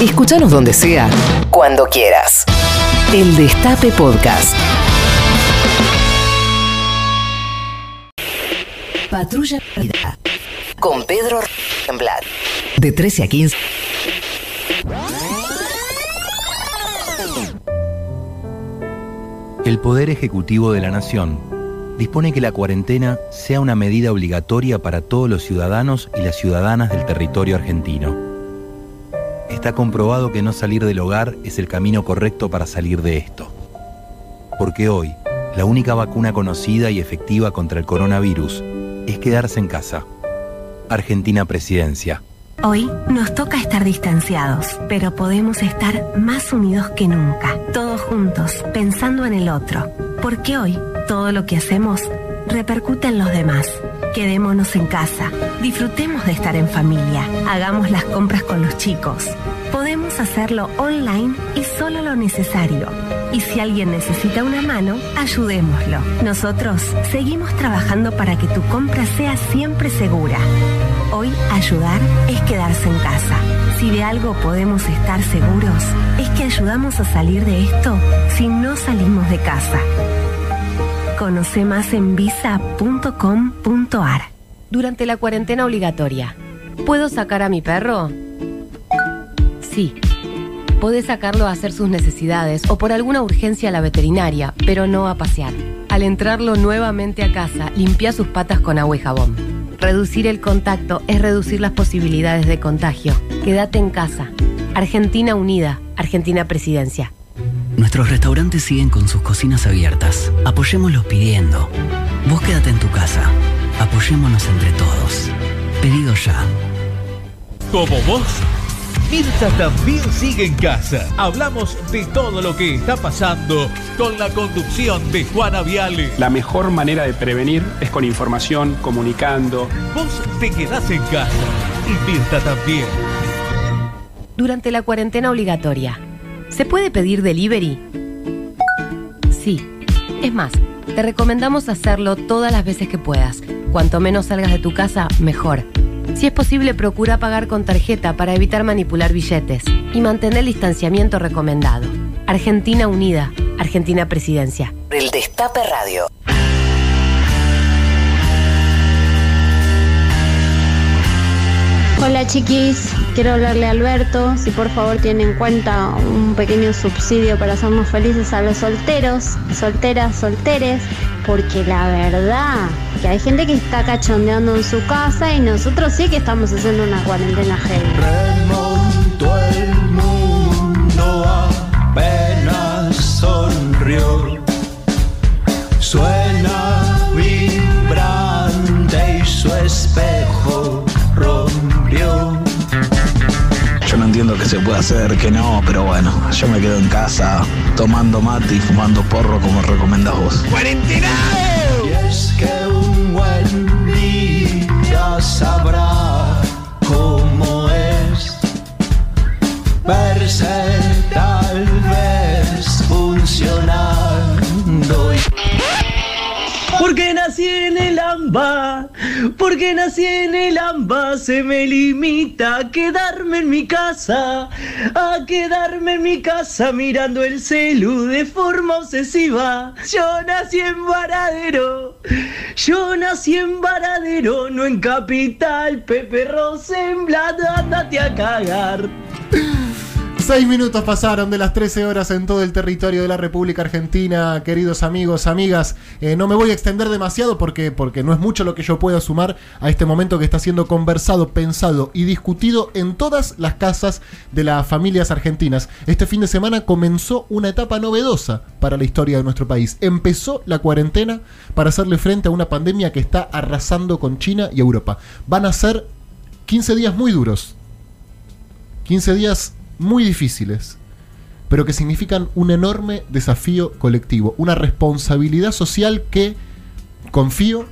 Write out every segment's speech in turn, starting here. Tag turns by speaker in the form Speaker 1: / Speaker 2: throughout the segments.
Speaker 1: Escúchanos donde sea, cuando quieras. El Destape Podcast. Patrulla. Con Pedro Remblat. De 13 a 15.
Speaker 2: El Poder Ejecutivo de la Nación dispone que la cuarentena sea una medida obligatoria para todos los ciudadanos y las ciudadanas del territorio argentino. Está comprobado que no salir del hogar es el camino correcto para salir de esto. Porque hoy, la única vacuna conocida y efectiva contra el coronavirus es quedarse en casa. Argentina Presidencia.
Speaker 3: Hoy nos toca estar distanciados, pero podemos estar más unidos que nunca, todos juntos, pensando en el otro, porque hoy todo lo que hacemos repercute en los demás. Quedémonos en casa, disfrutemos de estar en familia, hagamos las compras con los chicos. Podemos hacerlo online y solo lo necesario. Y si alguien necesita una mano, ayudémoslo. Nosotros seguimos trabajando para que tu compra sea siempre segura. Hoy ayudar es quedarse en casa. Si de algo podemos estar seguros, es que ayudamos a salir de esto si no salimos de casa. Conoce más en visa.com.ar.
Speaker 4: Durante la cuarentena obligatoria, ¿puedo sacar a mi perro? Sí. Podés sacarlo a hacer sus necesidades o por alguna urgencia a la veterinaria, pero no a pasear. Al entrarlo nuevamente a casa, limpia sus patas con agua y jabón. Reducir el contacto es reducir las posibilidades de contagio. Quédate en casa. Argentina Unida, Argentina Presidencia.
Speaker 5: Nuestros restaurantes siguen con sus cocinas abiertas. Apoyémoslos pidiendo. Vos quédate en tu casa. Apoyémonos entre todos. Pedido ya.
Speaker 6: Como vos, Mirta también sigue en casa. Hablamos de todo lo que está pasando con la conducción de Juana Viale.
Speaker 7: La mejor manera de prevenir es con información, comunicando.
Speaker 6: Vos te quedás en casa y Mirta también.
Speaker 4: Durante la cuarentena obligatoria, ¿se puede pedir delivery? Sí. Es más, te recomendamos hacerlo todas las veces que puedas. Cuanto menos salgas de tu casa, mejor. Si es posible, procura pagar con tarjeta para evitar manipular billetes y mantener el distanciamiento recomendado. Argentina Unida, Argentina Presidencia.
Speaker 1: El Destape Radio.
Speaker 8: Hola chiquis, quiero hablarle a Alberto si por favor tiene en cuenta un pequeño subsidio para hacernos felices a los solteros, solteras, solteres, porque la verdad que hay gente que está cachondeando en su casa y nosotros sí que estamos haciendo una cuarentena heavy.
Speaker 9: Remontó el mundo apenas sonrió. Suena vibrante y su espejo rompió.
Speaker 10: Entiendo qué se puede hacer, que no, pero bueno, yo me quedo en casa tomando mate y fumando porro como recomendás vos.
Speaker 9: Y es que un buen día sabrá cómo es verse tal vez funcionando.
Speaker 11: Porque nací en el AMBA, porque nací en el AMBA, se me limita a quedarme en mi casa, a quedarme en mi casa mirando el celu de forma obsesiva. Yo nací en Varadero, yo nací en Varadero, no en Capital, Pepe Rosenblatt, andate a cagar.
Speaker 12: Seis minutos pasaron de las 13 horas en todo el territorio de la República Argentina, queridos amigos, amigas. Eh, no me voy a extender demasiado porque, porque no es mucho lo que yo pueda sumar a este momento que está siendo conversado, pensado y discutido en todas las casas de las familias argentinas. Este fin de semana comenzó una etapa novedosa para la historia de nuestro país. Empezó la cuarentena para hacerle frente a una pandemia que está arrasando con China y Europa. Van a ser 15 días muy duros. 15 días muy difíciles, pero que significan un enorme desafío colectivo, una responsabilidad social que, confío,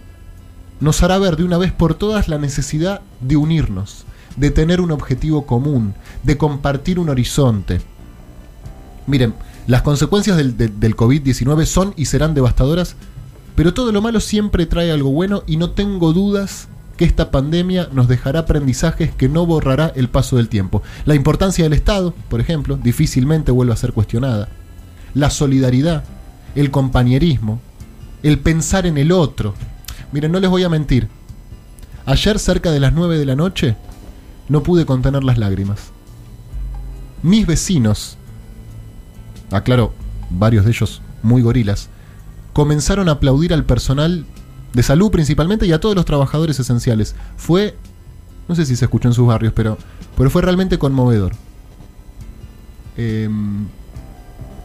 Speaker 12: nos hará ver de una vez por todas la necesidad de unirnos, de tener un objetivo común, de compartir un horizonte. Miren, las consecuencias del, del- del COVID-19 son y serán devastadoras, pero todo lo malo siempre trae algo bueno y no tengo dudas que esta pandemia nos dejará aprendizajes que no borrará el paso del tiempo. La importancia del Estado, por ejemplo, difícilmente vuelve a ser cuestionada. La solidaridad, el compañerismo, el pensar en el otro. Miren, no les voy a mentir. Ayer cerca de las 9 de la noche no pude contener las lágrimas. Mis vecinos, aclaro, varios de ellos muy gorilas, comenzaron a aplaudir al personal de salud principalmente y a todos los trabajadores esenciales. Fue, no sé si se escuchó en sus barrios, pero, pero fue realmente conmovedor. Eh,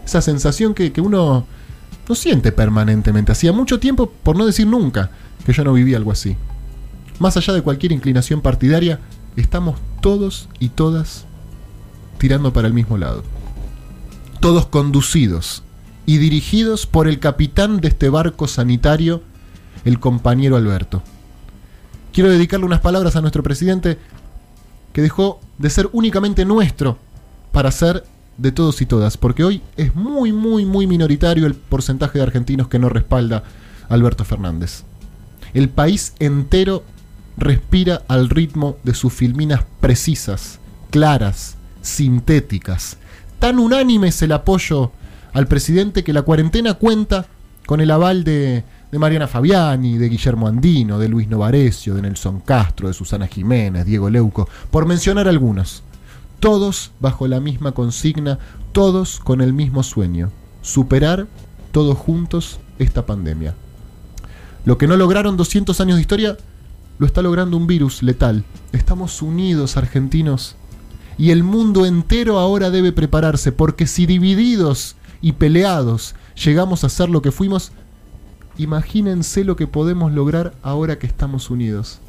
Speaker 12: esa sensación que, que uno no siente permanentemente. Hacía mucho tiempo, por no decir nunca, que yo no vivía algo así. Más allá de cualquier inclinación partidaria, estamos todos y todas tirando para el mismo lado. Todos conducidos y dirigidos por el capitán de este barco sanitario, el compañero Alberto. Quiero dedicarle unas palabras a nuestro presidente que dejó de ser únicamente nuestro para ser de todos y todas, porque hoy es muy, muy, muy minoritario el porcentaje de argentinos que no respalda Alberto Fernández. El país entero respira al ritmo de sus filminas precisas, claras, sintéticas. Tan unánime es el apoyo al presidente que la cuarentena cuenta con el aval de, de Mariana Fabiani, de Guillermo Andino, de Luis Novarecio, de Nelson Castro, de Susana Jiménez, Diego Leuco, por mencionar algunos. Todos bajo la misma consigna, todos con el mismo sueño, superar todos juntos esta pandemia. Lo que no lograron 200 años de historia, lo está logrando un virus letal. Estamos unidos, argentinos. Y el mundo entero ahora debe prepararse, porque si divididos y peleados llegamos a ser lo que fuimos, imagínense lo que podemos lograr ahora que estamos unidos.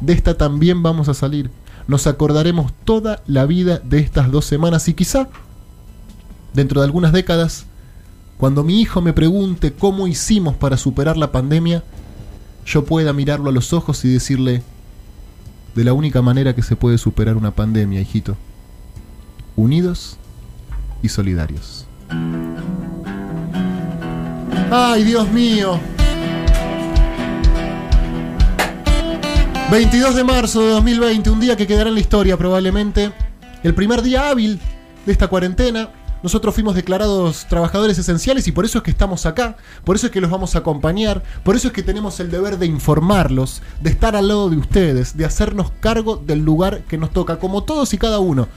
Speaker 12: De esta también vamos a salir. Nos acordaremos toda la vida de estas dos semanas y quizá, dentro de algunas décadas, cuando mi hijo me pregunte cómo hicimos para superar la pandemia, yo pueda mirarlo a los ojos y decirle, de la única manera que se puede superar una pandemia, hijito, unidos y solidarios. Ay, Dios mío. 22 de marzo de 2020, un día que quedará en la historia probablemente. El primer día hábil de esta cuarentena. Nosotros fuimos declarados trabajadores esenciales y por eso es que estamos acá, por eso es que los vamos a acompañar, por eso es que tenemos el deber de informarlos, de estar al lado de ustedes, de hacernos cargo del lugar que nos toca, como todos y cada uno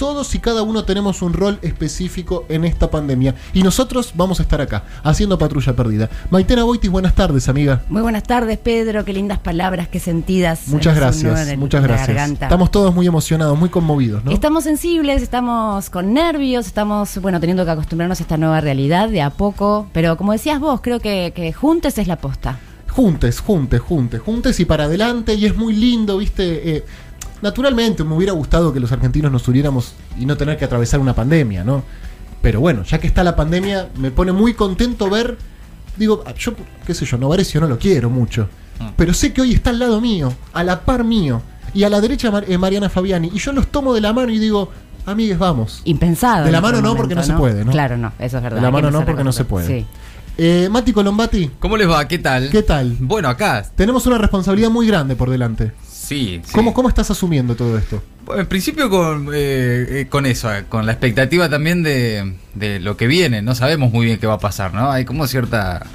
Speaker 12: todos y cada uno tenemos un rol específico en esta pandemia. Y nosotros vamos a estar acá, haciendo patrulla perdida. Maitena Boitis, buenas tardes, amiga.
Speaker 13: Muy buenas tardes, Pedro. Qué lindas palabras, qué sentidas.
Speaker 12: Muchas gracias, muchas gracias. Estamos todos muy emocionados, muy conmovidos, ¿no?
Speaker 13: Estamos sensibles, estamos con nervios, estamos, bueno, teniendo que acostumbrarnos a esta nueva realidad de a poco. Pero como decías vos, creo que, que juntes es la posta.
Speaker 12: Juntes, juntes, juntes, juntes y para adelante. Y es muy lindo, viste. Eh, Naturalmente, me hubiera gustado que los argentinos nos uniéramos y no tener que atravesar una pandemia, ¿no? Pero bueno, ya que está la pandemia, me pone muy contento ver. Digo, ah, yo, qué sé yo, Novarecio no lo quiero mucho.
Speaker 14: Ah.
Speaker 12: Pero sé que hoy está al lado mío, a la par mío. Y a la derecha Mar- eh, Mariana Fabiani. Y yo los tomo de la mano y digo, amigues, vamos.
Speaker 13: Impensado.
Speaker 12: De la mano no, porque no se puede, ¿no?
Speaker 13: Claro, no, eso es verdad.
Speaker 12: De la mano no, porque no se puede.
Speaker 13: Sí.
Speaker 12: Eh, Mati Colombati,
Speaker 14: ¿Cómo les va? ¿Qué tal?
Speaker 12: ¿qué tal?
Speaker 14: Bueno, acá.
Speaker 12: Tenemos una responsabilidad muy grande por delante.
Speaker 14: Sí. sí.
Speaker 12: ¿Cómo, ¿Cómo estás asumiendo todo esto?
Speaker 14: Bueno, En principio con, eh, eh, con eso, eh, con la expectativa también de, de lo que viene. No sabemos muy bien qué va a pasar, ¿no? Hay como cierta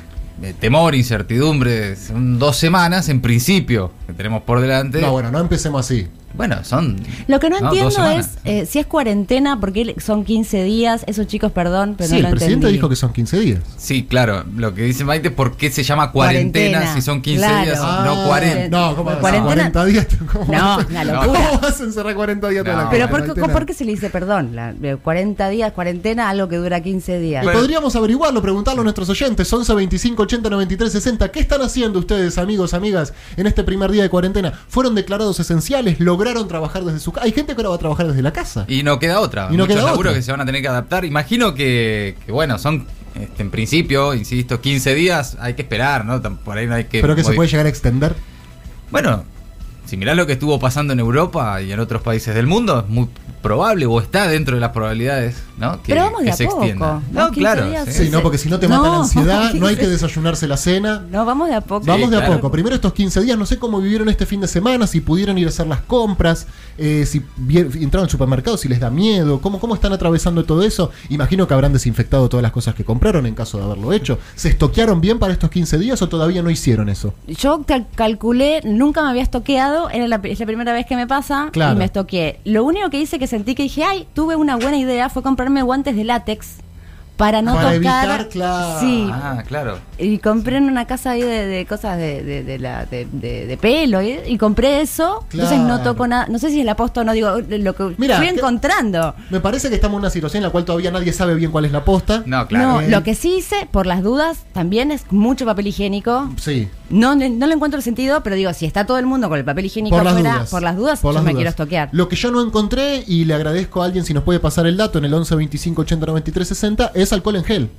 Speaker 14: temor, incertidumbre. Son dos semanas en principio que tenemos por delante.
Speaker 12: No, bueno, no empecemos así.
Speaker 14: Bueno, son...
Speaker 13: Lo que no,
Speaker 14: No,
Speaker 13: entiendo es eh, si es cuarentena, porque son 15 días. Esos chicos, perdón, pero
Speaker 12: sí,
Speaker 13: no
Speaker 12: el
Speaker 13: lo
Speaker 12: presidente
Speaker 13: entendí.
Speaker 12: dijo que son 15 días.
Speaker 14: Sí, claro. Lo que dice Maite, ¿por qué se llama cuarentena,
Speaker 13: Cuarentena,
Speaker 14: si son 15
Speaker 13: claro.
Speaker 14: días?
Speaker 12: Ah,
Speaker 14: no 40.
Speaker 12: No, ¿cómo vas a
Speaker 13: Cuarentena-
Speaker 12: 40 días? ¿Cómo
Speaker 13: No,
Speaker 12: vas
Speaker 13: una locura.
Speaker 12: ¿Cómo vas a encerrar 40 días toda
Speaker 14: No,
Speaker 12: la
Speaker 13: Pero ¿por? ¿por qué se le dice perdón? La- de 40 días, cuarentena, algo que dura 15 días.
Speaker 12: Y podríamos averiguarlo, preguntarlo a nuestros oyentes. 11 25 80 93 60. ¿Qué están haciendo ustedes, amigos, amigas, en este primer día de cuarentena? ¿Fueron declarados esenciales? ¿Lograron trabajar desde su casa? Hay gente que ahora va a trabajar desde la casa.
Speaker 14: Y no queda otra.
Speaker 12: Y no
Speaker 14: Muchos
Speaker 12: queda
Speaker 14: laburos
Speaker 12: otra.
Speaker 14: que se van a tener que adaptar. Imagino que, que, bueno, son este, en principio, insisto, 15 días hay que esperar, ¿no? Por ahí no hay que.
Speaker 12: Pero que se puede llegar a extender.
Speaker 14: Bueno, si mirás lo que estuvo pasando en Europa y en otros países del mundo, es muy probable o está dentro de las probabilidades, ¿no? Que,
Speaker 13: Pero vamos de
Speaker 14: que
Speaker 13: a
Speaker 14: se
Speaker 13: poco,
Speaker 14: extienda.
Speaker 13: ¿no?
Speaker 14: No,
Speaker 13: 15
Speaker 14: claro.
Speaker 13: días.
Speaker 14: sí.
Speaker 12: Sí, no, porque si no te mata
Speaker 13: No,
Speaker 12: la ansiedad, no hay que
Speaker 13: 15.
Speaker 12: desayunarse la cena.
Speaker 13: No, vamos de a poco.
Speaker 12: Vamos de a poco. Primero estos 15 días, no sé cómo vivieron este fin de semana, si pudieron ir a hacer las compras, eh, si entraron al supermercado, si les da miedo, cómo, cómo están atravesando todo eso. Imagino que habrán desinfectado todas las cosas que compraron en caso de haberlo hecho. ¿Se estoquearon bien para estos 15 días o todavía no hicieron eso?
Speaker 13: Yo cal- calculé, nunca me había estoqueado, era la, es la primera vez que me pasa
Speaker 12: Claro.
Speaker 13: y me estoqué. Lo único que hice que sentí que dije, ay, tuve una buena idea, fue comprarme guantes de látex para no
Speaker 12: Para
Speaker 13: tocar.
Speaker 12: evitar, claro.
Speaker 13: Sí.
Speaker 14: Ah, claro.
Speaker 13: Y compré en una casa ahí de, de cosas de, de, de la, de, de- de pelo y, y compré eso. Entonces no toco nada. No sé si es la posta o no, digo, lo que
Speaker 12: Mira,
Speaker 13: fui
Speaker 12: que-
Speaker 13: encontrando.
Speaker 12: Me parece que estamos en una situación en la cual todavía nadie sabe bien cuál es la posta.
Speaker 14: No, claro.
Speaker 13: No,
Speaker 12: Eh,
Speaker 13: lo que sí hice, por las dudas, también es mucho papel higiénico.
Speaker 12: Sí.
Speaker 13: No, no, no le encuentro el sentido, pero digo, si está todo el mundo con el papel higiénico
Speaker 12: Por las dudas.
Speaker 13: por las dudas,
Speaker 12: Por
Speaker 13: yo
Speaker 12: las
Speaker 13: me
Speaker 12: dudas.
Speaker 13: quiero estoquear.
Speaker 12: Lo que yo no encontré, y le agradezco a alguien si nos puede pasar el dato en el 11 25 80 93 60, es alcohol en gel.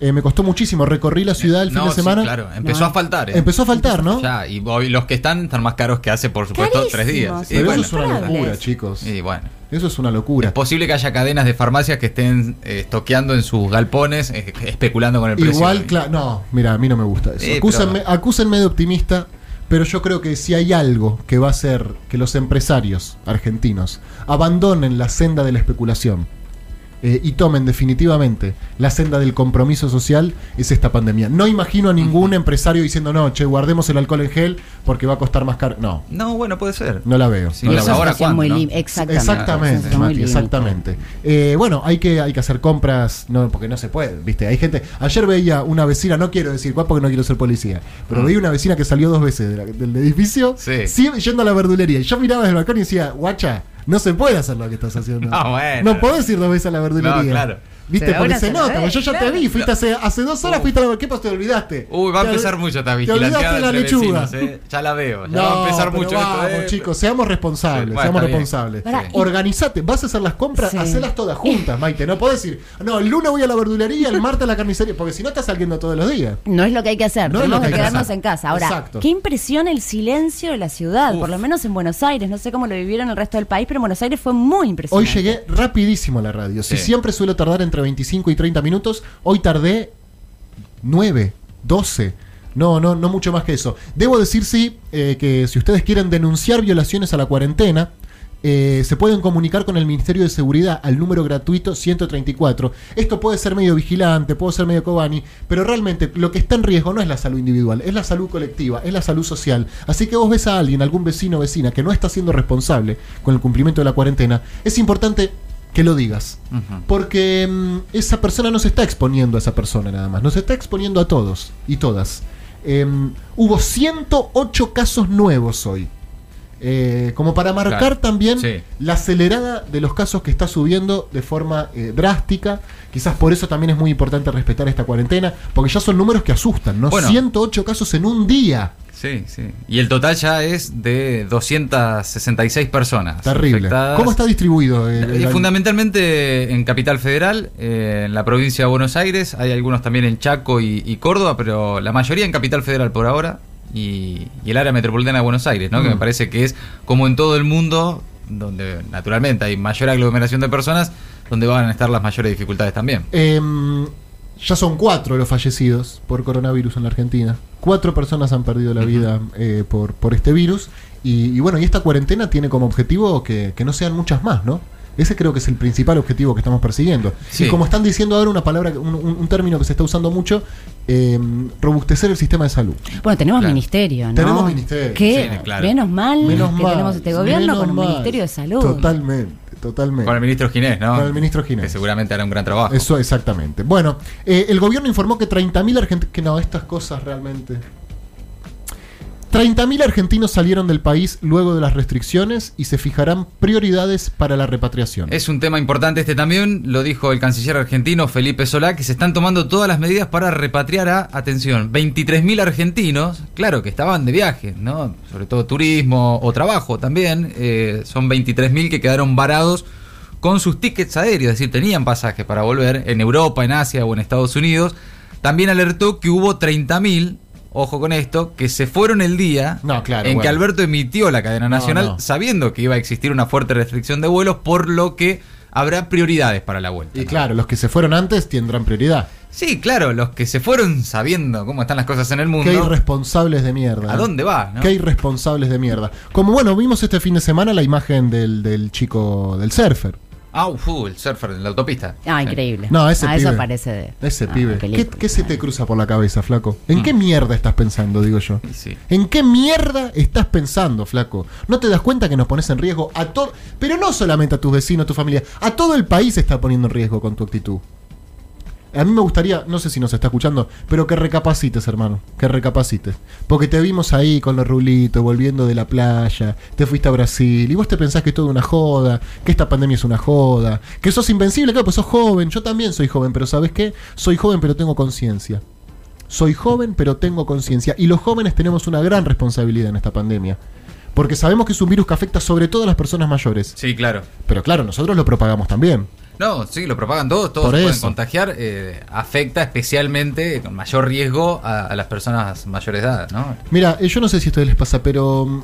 Speaker 12: Eh, me costó muchísimo, recorrí la ciudad el
Speaker 14: No,
Speaker 12: fin de
Speaker 14: sí,
Speaker 12: semana.
Speaker 14: claro, empezó
Speaker 13: No.
Speaker 14: a faltar. ¿eh?
Speaker 12: Empezó a faltar, ¿no?
Speaker 14: Ya, y los que están están más caros que hace, por supuesto, tres días. Y
Speaker 12: Pero
Speaker 14: bueno,
Speaker 12: eso es una locura, chicos.
Speaker 14: y bueno.
Speaker 12: Eso es una locura.
Speaker 14: Es posible que haya cadenas de farmacias que estén eh, estoqueando en sus galpones, eh, especulando con el precio.
Speaker 12: Igual, claro, no, mira, a mí no me gusta eso. Acúsenme, acúsenme de optimista, pero yo creo que si hay algo que va a hacer que los empresarios argentinos abandonen la senda de la especulación eh, y tomen definitivamente la senda del compromiso social, es esta pandemia. No imagino a ningún empresario diciendo, no, che, guardemos el alcohol en gel porque va a costar más caro. No,
Speaker 14: No, bueno, puede ser.
Speaker 12: no la veo.
Speaker 14: Sí,
Speaker 12: no
Speaker 14: y
Speaker 12: la veo.
Speaker 14: ahora
Speaker 13: lim- Exactamente.
Speaker 12: Exactamente,
Speaker 13: muy
Speaker 12: Mati, exactamente. Eh, bueno, hay que, hay que hacer compras, no, porque no se puede, ¿viste? Hay gente. Ayer veía una vecina, no quiero decir cuál porque no quiero ser policía, pero
Speaker 14: Mm.
Speaker 12: veía una vecina que salió dos veces de la- del edificio,
Speaker 14: Sí.
Speaker 12: sigue yendo a la verdulería. Y yo miraba desde el balcón y decía, guacha, no se puede hacer lo que estás haciendo.
Speaker 14: Ah, bueno.
Speaker 12: No podés ir dos veces a la verdulería.
Speaker 14: No, claro.
Speaker 12: ¿Viste? Porque se nota, yo ya te vi, fuiste hace, hace dos horas,
Speaker 14: Uh.
Speaker 12: fuiste a la. ¿Qué pasó? ¿Te olvidaste?
Speaker 14: Uy, va a
Speaker 12: Te-
Speaker 14: empezar mucho esta
Speaker 12: te
Speaker 14: vigilancia
Speaker 12: olvidaste la lechuga.
Speaker 14: ¿eh? Ya la veo. Ya
Speaker 12: No,
Speaker 14: va a empezar mucho esto. ¿eh?
Speaker 12: chicos, seamos responsables, seamos responsables. Organizate, vas a hacer las compras, hacelas todas juntas, Maite. No podés decir, no, el lunes voy a la verdulería, el martes a la carnicería, porque si no estás saliendo todos los días.
Speaker 13: No es lo que hay que hacer, tenemos
Speaker 12: que
Speaker 13: quedarnos en casa. Ahora, qué impresión el silencio de la ciudad, por lo menos en Buenos Aires. No sé cómo lo vivieron el resto del país, pero en Buenos Aires fue muy
Speaker 12: Hoy
Speaker 13: impresionante.
Speaker 12: llegué rapidísimo a la radio. Si siempre suelo tardar entre 25 y 30 minutos, hoy tardé 9, 12. No, no, no mucho más que eso. Debo decir, sí, eh, que si ustedes quieren denunciar violaciones a la cuarentena, eh, se pueden comunicar con el Ministerio de Seguridad al número gratuito 134. Esto puede ser medio vigilante, puede ser medio Cobani, pero realmente lo que está en riesgo no es la salud individual, es la salud colectiva, es la salud social. Así que vos ves a alguien, algún vecino o vecina que no está siendo responsable con el cumplimiento de la cuarentena, es importante que lo digas. Porque mm, esa persona no se está exponiendo a esa persona nada más, nos está exponiendo a todos y todas. Em, hubo 108 casos nuevos hoy. Eh, como para marcar
Speaker 14: Claro,
Speaker 12: también
Speaker 14: sí.
Speaker 12: la acelerada de los casos que está subiendo de forma eh, drástica. Quizás por eso también es muy importante respetar esta cuarentena, porque ya son números que asustan, ¿no?
Speaker 14: Bueno.
Speaker 12: 108 casos en un día.
Speaker 14: Sí, sí. Y el total ya es de 266 personas.
Speaker 12: Terrible.
Speaker 14: afectadas.
Speaker 12: ¿Cómo está distribuido? el- el-
Speaker 14: Fundamentalmente en Capital Federal, eh, en la provincia de Buenos Aires, hay algunos también en Chaco y, y Córdoba, pero la mayoría en Capital Federal por ahora y, y el área metropolitana de Buenos Aires, ¿no? que
Speaker 12: Mm.
Speaker 14: me parece que es como en todo el mundo, donde naturalmente hay mayor aglomeración de personas, donde van a estar las mayores dificultades también.
Speaker 12: Em, ya son cuatro los fallecidos por coronavirus en la Argentina. Cuatro personas han perdido la vida eh, por, por este virus. Y, y bueno, y esta cuarentena tiene como objetivo que, que no sean muchas más, ¿no? Ese creo que es el principal objetivo que estamos persiguiendo.
Speaker 14: Sí.
Speaker 12: Y como están diciendo ahora una palabra, un, un- un término que se está usando mucho, em, robustecer el sistema de salud.
Speaker 13: Bueno, tenemos
Speaker 14: Claro.
Speaker 13: ministerio, ¿no?
Speaker 12: Tenemos ministerio,
Speaker 13: Que
Speaker 14: sí, claro.
Speaker 13: menos mal
Speaker 12: Menos
Speaker 13: que
Speaker 12: mal,
Speaker 13: tenemos este gobierno
Speaker 12: menos
Speaker 13: con un
Speaker 12: mal.
Speaker 13: ministerio de salud.
Speaker 12: Totalmente, totalmente.
Speaker 14: Con el ministro Ginés, ¿no?
Speaker 12: Con el ministro Ginés.
Speaker 14: Que seguramente hará un gran trabajo.
Speaker 12: Eso exactamente. Bueno, eh, el gobierno informó que 30.000 argentinos... Que no, estas cosas realmente... 30.000 argentinos salieron del país luego de las restricciones y se fijarán prioridades para la repatriación.
Speaker 14: Es un tema importante este también, lo dijo el canciller argentino Felipe Solá, que se están tomando todas las medidas para repatriar a, atención, 23.000 argentinos, claro, que estaban de viaje, ¿no? Sobre todo turismo o trabajo también, eh, son 23.000 que quedaron varados con sus tickets aéreos, es decir, tenían pasajes para volver en Europa, en Asia o en Estados Unidos. También alertó que hubo 30.000 ojo con esto, que se fueron el día
Speaker 12: No, claro,
Speaker 14: en que. Alberto emitió la cadena nacional
Speaker 12: no.
Speaker 14: sabiendo que iba a existir una fuerte restricción de vuelos, por lo que habrá prioridades para la vuelta.
Speaker 12: Y claro, los que se fueron antes tendrán prioridad.
Speaker 14: Sí, claro, los que se fueron sabiendo cómo están las cosas en el mundo.
Speaker 12: Qué irresponsables de mierda.
Speaker 14: ¿A dónde va? no?
Speaker 12: Qué irresponsables de mierda. Como bueno, vimos este fin de semana la imagen del, del chico, del surfer.
Speaker 14: Ah, uf, el surfer en la autopista.
Speaker 13: Ah, increíble.
Speaker 12: No, ese
Speaker 13: ah,
Speaker 12: pibe.
Speaker 13: eso parece de.
Speaker 12: Ese
Speaker 13: ah,
Speaker 12: pibe. ¿Qué, se te cruza por la cabeza, flaco? ¿En
Speaker 14: Mm.
Speaker 12: qué mierda estás pensando, digo yo?
Speaker 14: Sí.
Speaker 12: ¿En qué mierda estás pensando, flaco? ¿No te das cuenta que nos pones en riesgo a todo, pero no solamente a tus vecinos, a tu familia, a todo el país se está poniendo en riesgo con tu actitud? A mí me gustaría, no sé si nos está escuchando, pero que recapacites, hermano, que recapacites. Porque te vimos ahí con los rulitos, volviendo de la playa, te fuiste a Brasil, y vos te pensás que es todo una joda, que esta pandemia es una joda, que sos invencible, claro, pues sos joven, yo también soy joven, pero ¿sabes qué? Soy joven, pero tengo conciencia. Soy joven, pero tengo conciencia. Y los jóvenes tenemos una gran responsabilidad en esta pandemia. Porque sabemos que es un virus que afecta sobre todo a las personas mayores.
Speaker 14: Sí, claro.
Speaker 12: Pero claro, nosotros lo propagamos también.
Speaker 14: No, sí, lo propagan todos, todos
Speaker 12: Por
Speaker 14: se pueden
Speaker 12: eso.
Speaker 14: contagiar. eh, afecta especialmente, con mayor riesgo, a, a las personas mayores de edad, ¿no?
Speaker 12: Mira, eh, yo no sé si a ustedes les pasa, pero mm,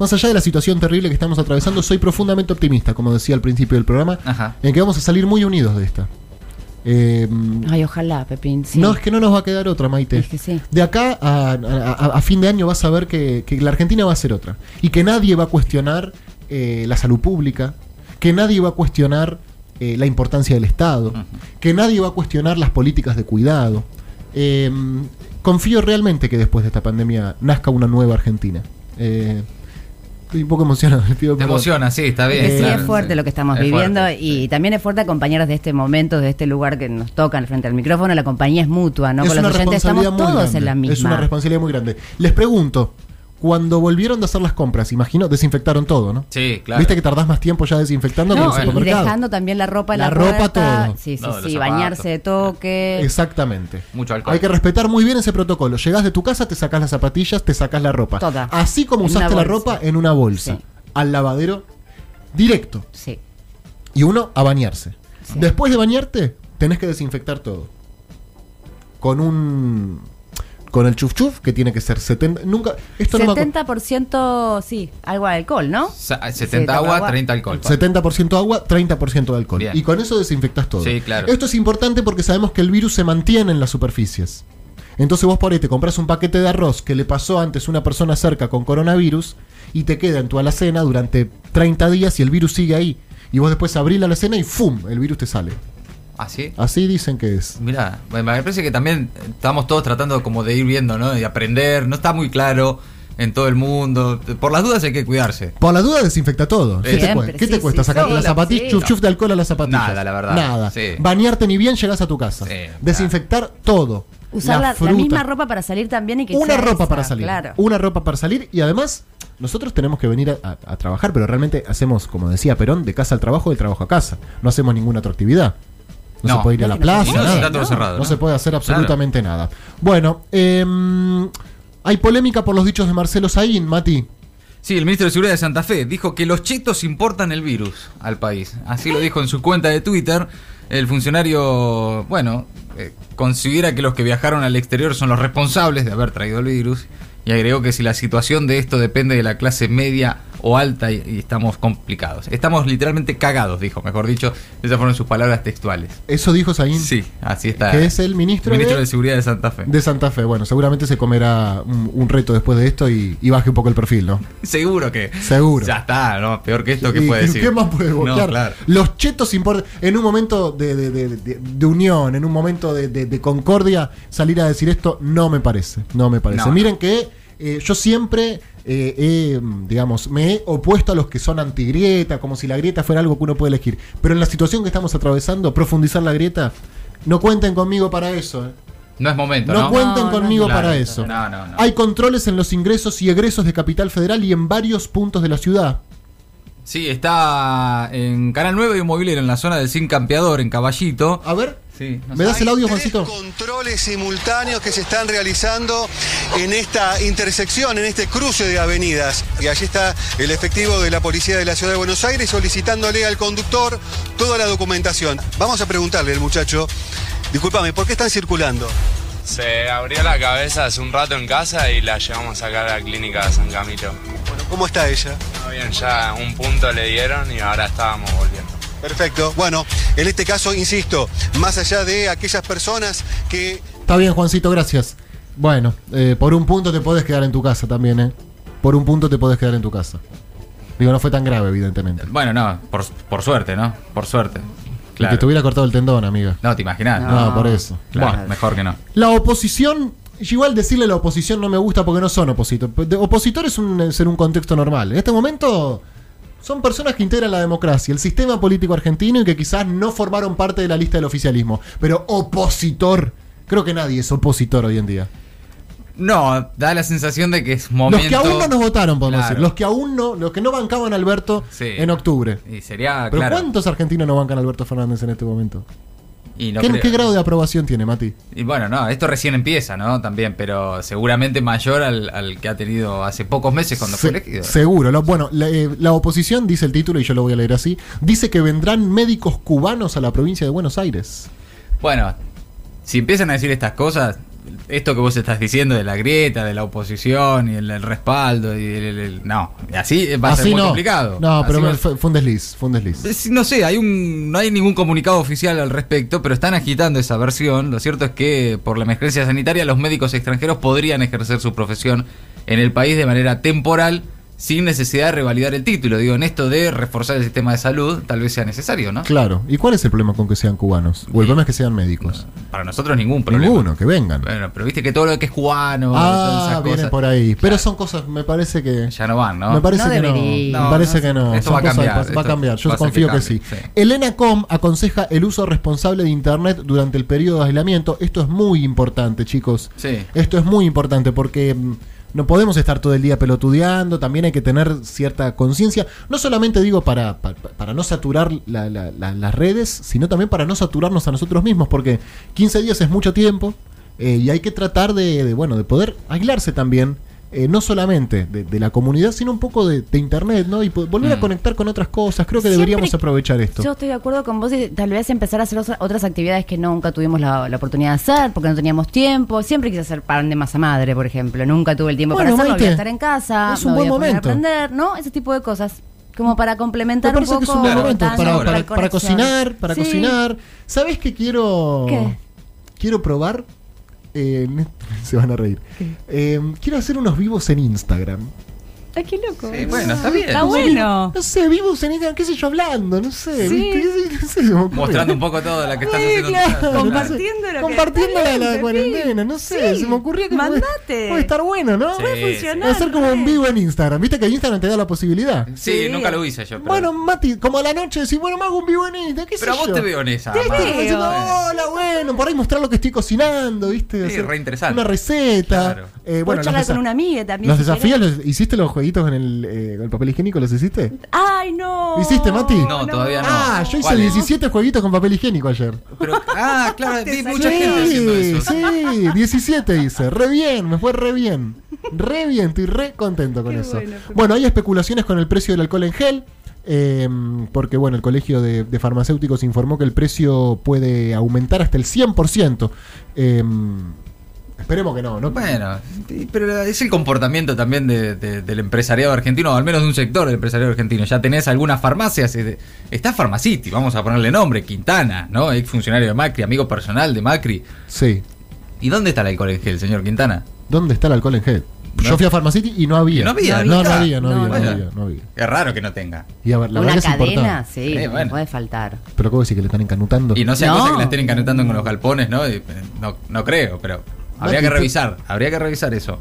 Speaker 12: más allá de la situación terrible que estamos atravesando, soy profundamente optimista, como decía al principio del programa,
Speaker 14: Ajá.
Speaker 12: en que vamos a salir muy unidos de esta. Eh,
Speaker 13: Ay, ojalá, Pepín. Sí.
Speaker 12: No, es que no nos va a quedar otra, Maite.
Speaker 13: Es que sí.
Speaker 12: De acá a, a- a fin de año vas a ver que, que la Argentina va a ser otra. Y que nadie va a cuestionar eh, la salud pública, que nadie va a cuestionar eh, la importancia del Estado, que nadie va a cuestionar las políticas de cuidado. Eh, confío realmente que después de esta pandemia nazca una nueva Argentina. Eh, estoy un poco emocionado. pido
Speaker 14: Te
Speaker 12: perdón.
Speaker 14: emociona, sí, está bien.
Speaker 13: Que sí,
Speaker 14: claro,
Speaker 13: es fuerte
Speaker 14: sí.
Speaker 13: lo que estamos
Speaker 14: Es
Speaker 13: viviendo
Speaker 14: fuerte,
Speaker 13: y también es fuerte acompañarnos de este momento, de este lugar que nos toca al frente del micrófono. La compañía es mutua, ¿no?
Speaker 12: Es
Speaker 13: Con los oyentes estamos todos
Speaker 12: grande.
Speaker 13: en la misma.
Speaker 12: Es una responsabilidad muy grande. Les pregunto, cuando volvieron de hacer las compras, imagino, desinfectaron todo, ¿no?
Speaker 14: Sí, claro.
Speaker 12: Viste que tardás más tiempo ya desinfectando que en
Speaker 13: No,
Speaker 12: el
Speaker 13: y
Speaker 12: supermercado.
Speaker 13: dejando también la ropa en
Speaker 12: La
Speaker 13: la,
Speaker 12: ropa,
Speaker 13: puerta.
Speaker 12: todo.
Speaker 13: Sí, sí,
Speaker 14: No,
Speaker 13: sí, bañarse de toque.
Speaker 12: Exactamente.
Speaker 14: Mucho alcohol.
Speaker 12: Hay que respetar muy bien ese protocolo. Llegás de tu casa, te sacás las zapatillas, te sacás la ropa.
Speaker 13: Toda.
Speaker 12: Así como
Speaker 13: En
Speaker 12: usaste la ropa en una bolsa.
Speaker 13: Sí.
Speaker 12: Al lavadero directo.
Speaker 13: Sí.
Speaker 12: Y uno a bañarse.
Speaker 13: Sí.
Speaker 12: Después de bañarte, tenés que desinfectar todo. Con un. Con el chuf chuf, que tiene que ser 70. Nunca. Esto no me acu-
Speaker 13: 70% sí, algo de alcohol, ¿no?
Speaker 14: Sa-
Speaker 13: Sí,
Speaker 14: 70
Speaker 13: toca
Speaker 14: agua,
Speaker 13: agua.
Speaker 14: 30 alcohol.
Speaker 12: 70% agua, 30% de alcohol.
Speaker 14: Bien.
Speaker 12: Y con eso desinfectas todo.
Speaker 14: Sí, claro.
Speaker 12: Esto es importante porque sabemos que el virus se mantiene en las superficies. Entonces vos por ahí te compras un paquete de arroz que le pasó antes a una persona cerca con coronavirus y te queda en tu alacena durante 30 días y el virus sigue ahí. Y vos después abrís la alacena y ¡fum! El virus te sale.
Speaker 14: ¿Ah, sí?
Speaker 12: Así dicen que es.
Speaker 14: Mira, me parece que también estamos todos tratando como de ir viendo, ¿no? De aprender. No está muy claro en todo el mundo. Por las dudas hay que cuidarse.
Speaker 12: Por la duda desinfecta todo. ¿Qué te, qué cuesta?
Speaker 13: sí,
Speaker 12: Sacarte
Speaker 13: sí.
Speaker 12: las zapatillas,
Speaker 13: Sí.
Speaker 12: chuf chuf de alcohol a las zapatillas.
Speaker 14: Nada, la verdad.
Speaker 12: Nada.
Speaker 14: Sí.
Speaker 12: Bañarte ni bien llegas a tu casa.
Speaker 14: Sí,
Speaker 12: Desinfectar todo.
Speaker 13: Usar la, misma ropa para salir también y que
Speaker 12: una ropa
Speaker 13: esa,
Speaker 12: para salir.
Speaker 13: Claro.
Speaker 12: Una ropa para salir y además nosotros tenemos que venir a, a- a trabajar, pero realmente hacemos, como decía Perón, de casa al trabajo, de trabajo a casa. No hacemos ninguna otra actividad. No,
Speaker 14: No.
Speaker 12: se puede ir a la
Speaker 13: no
Speaker 12: plaza,
Speaker 14: puede.
Speaker 12: nada.
Speaker 14: Está todo cerrado,
Speaker 12: No
Speaker 14: ¿no?
Speaker 12: se puede hacer absolutamente nada. Bueno, em, hay polémica por los dichos de Marcelo Saín, Mati.
Speaker 14: Sí, el ministro de Seguridad de Santa Fe dijo que los chetos importan el virus al país. Así lo dijo en su cuenta de Twitter. El funcionario, bueno, eh, considera que los que viajaron al exterior son los responsables de haber traído el virus y agregó que si la situación de esto depende de la clase media o alta y, y estamos complicados. Estamos literalmente cagados, dijo, mejor dicho. Esas fueron sus palabras textuales.
Speaker 12: Eso dijo Saín.
Speaker 14: Sí, así está.
Speaker 12: Que es el ministro,
Speaker 14: ministro
Speaker 12: de,
Speaker 14: de Seguridad de Santa Fe.
Speaker 12: de Santa Fe. Bueno, seguramente se comerá un, un reto después de esto y, y baje un poco el perfil, ¿no?
Speaker 14: Seguro que.
Speaker 12: Seguro.
Speaker 14: Ya está, ¿no? Peor que esto, ¿qué
Speaker 12: ¿Y
Speaker 14: puede decir?
Speaker 12: ¿Qué más puede
Speaker 14: No, claro.
Speaker 12: Los chetos importan. En un momento de, de- de- unión, en un momento de, concordia, salir a decir esto no me parece. No me parece.
Speaker 14: No,
Speaker 12: Miren que eh, yo siempre eh, he, mm, digamos, me he opuesto a los que son antigrieta, como si la grieta fuera algo que uno puede elegir. Pero en la situación que estamos atravesando, profundizar la grieta, no cuenten conmigo para eso. eh.
Speaker 14: No es momento,
Speaker 12: No,
Speaker 14: ¿no?
Speaker 12: cuenten
Speaker 13: No,
Speaker 12: conmigo
Speaker 14: no,
Speaker 12: para
Speaker 14: claro.
Speaker 12: eso.
Speaker 14: No, no, no.
Speaker 12: Hay controles en los ingresos y egresos de Capital Federal y en varios puntos de la ciudad.
Speaker 14: Sí, está en Canal 9 de Inmobiliario, en la zona del Sin Campeador, en Caballito.
Speaker 12: A ver,
Speaker 14: Sí, no
Speaker 12: ¿me das el audio, Juancito?
Speaker 15: controles simultáneos que se están realizando en esta intersección, en este cruce de avenidas. Y allí está el efectivo de la Policía de la Ciudad de Buenos Aires solicitándole al conductor toda la documentación. Vamos a preguntarle al muchacho, discúlpame, ¿por qué están circulando?
Speaker 16: Se abrió la cabeza hace un rato en casa y la llevamos acá a la clínica de San Camilo.
Speaker 15: Bueno, ¿cómo está ella?
Speaker 16: Está bien, ya un punto le dieron y ahora estábamos volviendo.
Speaker 15: Perfecto. Bueno, en este caso, insisto, más allá de aquellas personas que
Speaker 12: Está bien, Juancito, gracias. Bueno, eh, por un punto te podés quedar en tu casa también, ¿eh? Por un punto te podés quedar en tu casa. Digo, no fue tan grave, evidentemente.
Speaker 14: Bueno, no, por, por suerte, ¿no? Por suerte.
Speaker 12: Y que te hubiera cortado el tendón, amiga.
Speaker 14: No, te imaginas.
Speaker 12: No, por eso.
Speaker 14: Claro,
Speaker 12: Bueno.
Speaker 14: mejor que no.
Speaker 12: La oposición, igual decirle la oposición no me gusta porque no son opositores. De- Opositor es un, es en un contexto normal. En este momento son personas que integran la democracia, el sistema político argentino y que quizás no formaron parte de la lista del oficialismo. Pero opositor, creo que nadie es opositor hoy en día.
Speaker 14: No, da la sensación de que es momento.
Speaker 12: Los que aún no nos votaron, podemos
Speaker 14: Claro.
Speaker 12: decir. Los que aún no, los que no bancaban a Alberto
Speaker 14: Sí.
Speaker 12: en octubre.
Speaker 14: Y sería,
Speaker 12: Pero
Speaker 14: claro.
Speaker 12: ¿cuántos argentinos no bancan a Alberto Fernández en este momento?
Speaker 14: Y no
Speaker 12: ¿Qué,
Speaker 14: creo-
Speaker 12: qué grado de aprobación tiene, Mati?
Speaker 14: Y bueno, no, esto recién empieza, ¿no? También, pero seguramente mayor al, al que ha tenido hace pocos meses cuando fue elegido.
Speaker 12: Seguro. Lo- bueno, la, eh, la oposición, dice el título, y yo lo voy a leer así, dice que vendrán médicos cubanos a la provincia de Buenos Aires.
Speaker 14: Bueno, si empiezan a decir estas cosas, esto que vos estás diciendo de la grieta, de la oposición y el, el respaldo, y el, no, así va a ser muy
Speaker 12: no.
Speaker 14: complicado.
Speaker 12: No, pero
Speaker 14: Así
Speaker 12: me-
Speaker 14: va-
Speaker 12: fue, un desliz, fue un desliz.
Speaker 14: Es- No sé, hay un, no hay ningún comunicado oficial al respecto, pero están agitando esa versión. Lo cierto es que por la emergencia sanitaria los médicos extranjeros podrían ejercer su profesión en el país de manera temporal sin necesidad de revalidar el título. Digo, en esto de reforzar el sistema de salud, tal vez sea necesario, ¿no?
Speaker 12: Claro. ¿Y cuál es el problema con que sean cubanos? O el problema es que sean médicos.
Speaker 14: Para nosotros ningún problema.
Speaker 12: Ninguno, que vengan.
Speaker 14: Bueno, pero viste que todo lo que es cubano,
Speaker 12: Ah,
Speaker 14: esas
Speaker 12: vienen
Speaker 14: cosas,
Speaker 12: por ahí. Pero son cosas, me parece que.
Speaker 14: ya no van, ¿no?
Speaker 12: Me parece
Speaker 13: No
Speaker 12: que
Speaker 13: debería.
Speaker 12: no. Me parece que no.
Speaker 14: Esto
Speaker 12: Son
Speaker 14: va a
Speaker 12: cosas-
Speaker 14: cambiar,
Speaker 12: Va a cambiar. Yo confío
Speaker 14: que
Speaker 12: sí.
Speaker 14: sí.
Speaker 12: Elena Com aconseja el uso responsable de Internet durante el periodo de aislamiento. Esto es muy importante, chicos.
Speaker 14: Sí.
Speaker 12: Esto es muy importante porque mm, no podemos estar todo el día pelotudeando. También hay que tener cierta conciencia. No solamente digo para, para, para no saturar la- la- la- las redes, sino también para no saturarnos a nosotros mismos. Porque 15 días es mucho tiempo. eh, y hay que tratar de, bueno, de poder aislarse también. Eh, no solamente de, de la comunidad, sino un poco de, de internet, ¿no? Y volver a
Speaker 14: Mm.
Speaker 12: conectar con otras cosas. Creo que
Speaker 13: Siempre
Speaker 12: deberíamos aprovechar esto.
Speaker 13: Yo estoy de acuerdo con vos y tal vez empezar a hacer otra- otras actividades que nunca tuvimos la, la oportunidad de hacer porque no teníamos tiempo. Siempre quise hacer pan de masa madre, por ejemplo. Nunca tuve el tiempo
Speaker 12: Bueno,
Speaker 13: para hacerlo. Voy
Speaker 12: Maite,
Speaker 13: a estar en casa,
Speaker 12: es un
Speaker 13: me voy
Speaker 12: buen
Speaker 13: a
Speaker 12: momento.
Speaker 13: aprender, ¿no? Ese tipo de cosas. Como para
Speaker 12: Me
Speaker 13: complementar un
Speaker 12: parece
Speaker 13: poco.
Speaker 12: que es un buen momento
Speaker 13: tanto
Speaker 12: para, cocinar, para
Speaker 13: Sí.
Speaker 12: cocinar. ¿Sabes qué quiero?
Speaker 13: ¿Qué?
Speaker 12: Quiero probar. Eh, se van a reír. Eh, quiero hacer unos vivos en Instagram.
Speaker 13: Ay, qué loco.
Speaker 14: Sí, bueno, está bien.
Speaker 13: Está bueno.
Speaker 12: No sé, vivos en Instagram, qué sé yo, hablando, no sé.
Speaker 13: Sí.
Speaker 12: ¿viste? No sé.
Speaker 14: Mostrando un poco todo lo que estás
Speaker 12: Sí,
Speaker 14: haciendo.
Speaker 12: claro.
Speaker 13: Compartiendo lo que-
Speaker 12: Compartiendo
Speaker 13: está
Speaker 12: la, la cuarentena, no sé.
Speaker 13: Sí.
Speaker 12: Se me ocurría que puede,
Speaker 13: Mandate.
Speaker 12: puede estar bueno, ¿no?
Speaker 14: Sí,
Speaker 13: Puede funcionar.
Speaker 12: Hacer como un vivo en Instagram. Viste que Instagram te da la posibilidad.
Speaker 14: Sí,
Speaker 13: Sí.
Speaker 14: nunca lo hice yo. Pero,
Speaker 12: Bueno, Mati, como a la noche decís, bueno, me hago un vivo en Instagram, qué
Speaker 14: pero vos te veo en esa.
Speaker 13: Te veo.
Speaker 12: Hola, bueno, por ahí mostrar lo que estoy cocinando, ¿viste?
Speaker 14: Sí, re interesante.
Speaker 12: Una receta.
Speaker 14: Claro.
Speaker 12: Eh, bueno,
Speaker 13: con una amiga también.
Speaker 12: los desafíos,
Speaker 13: querés.
Speaker 12: los- ¿hiciste los jueguitos con el, eh, con el papel higiénico? ¿Los hiciste?
Speaker 13: Ay, no.
Speaker 12: ¿Hiciste, Mati?
Speaker 14: No, todavía no.
Speaker 12: Ah, yo hice
Speaker 14: ¿Cuál es?
Speaker 12: 17 jueguitos con papel higiénico ayer.
Speaker 14: Pero, ah, claro, vi mucha
Speaker 12: Sí,
Speaker 14: gente haciendo eso.
Speaker 12: sí, 17 hice. Re bien, me fue re bien. Re bien, estoy re contento con
Speaker 13: Qué
Speaker 12: eso.
Speaker 13: bueno,
Speaker 12: hay especulaciones con el precio del alcohol en gel. eh, porque bueno, el Colegio de, de Farmacéuticos informó que el precio puede aumentar hasta el 100%. Eh, esperemos que no, ¿no?
Speaker 14: Bueno, pero es el comportamiento también de- de- del empresariado argentino, o al menos de un sector del empresariado argentino. Ya tenés algunas farmacias. Está Pharmacity, vamos a ponerle nombre, Quintana, ¿no? Ex funcionario de Macri, amigo personal de Macri.
Speaker 12: Sí.
Speaker 14: ¿Y dónde está el alcohol en gel, señor Quintana?
Speaker 12: ¿Dónde está el alcohol en gel?
Speaker 14: No.
Speaker 12: Yo fui a Pharmacity y no había.
Speaker 14: No había,
Speaker 12: No, no había, no
Speaker 13: No,
Speaker 12: había, no había, no había.
Speaker 14: Es raro que no tenga.
Speaker 12: Y a ver, la
Speaker 13: Una
Speaker 12: verdad que es
Speaker 13: cadena, sí,
Speaker 14: Eh, bueno.
Speaker 13: puede faltar.
Speaker 12: Pero ¿cómo decir que le están encanutando?
Speaker 14: Y no sea
Speaker 13: No.
Speaker 14: cosa que la estén encanutando con los galpones, ¿no? Y, eh, No, no creo, pero habría que revisar, habría que revisar eso.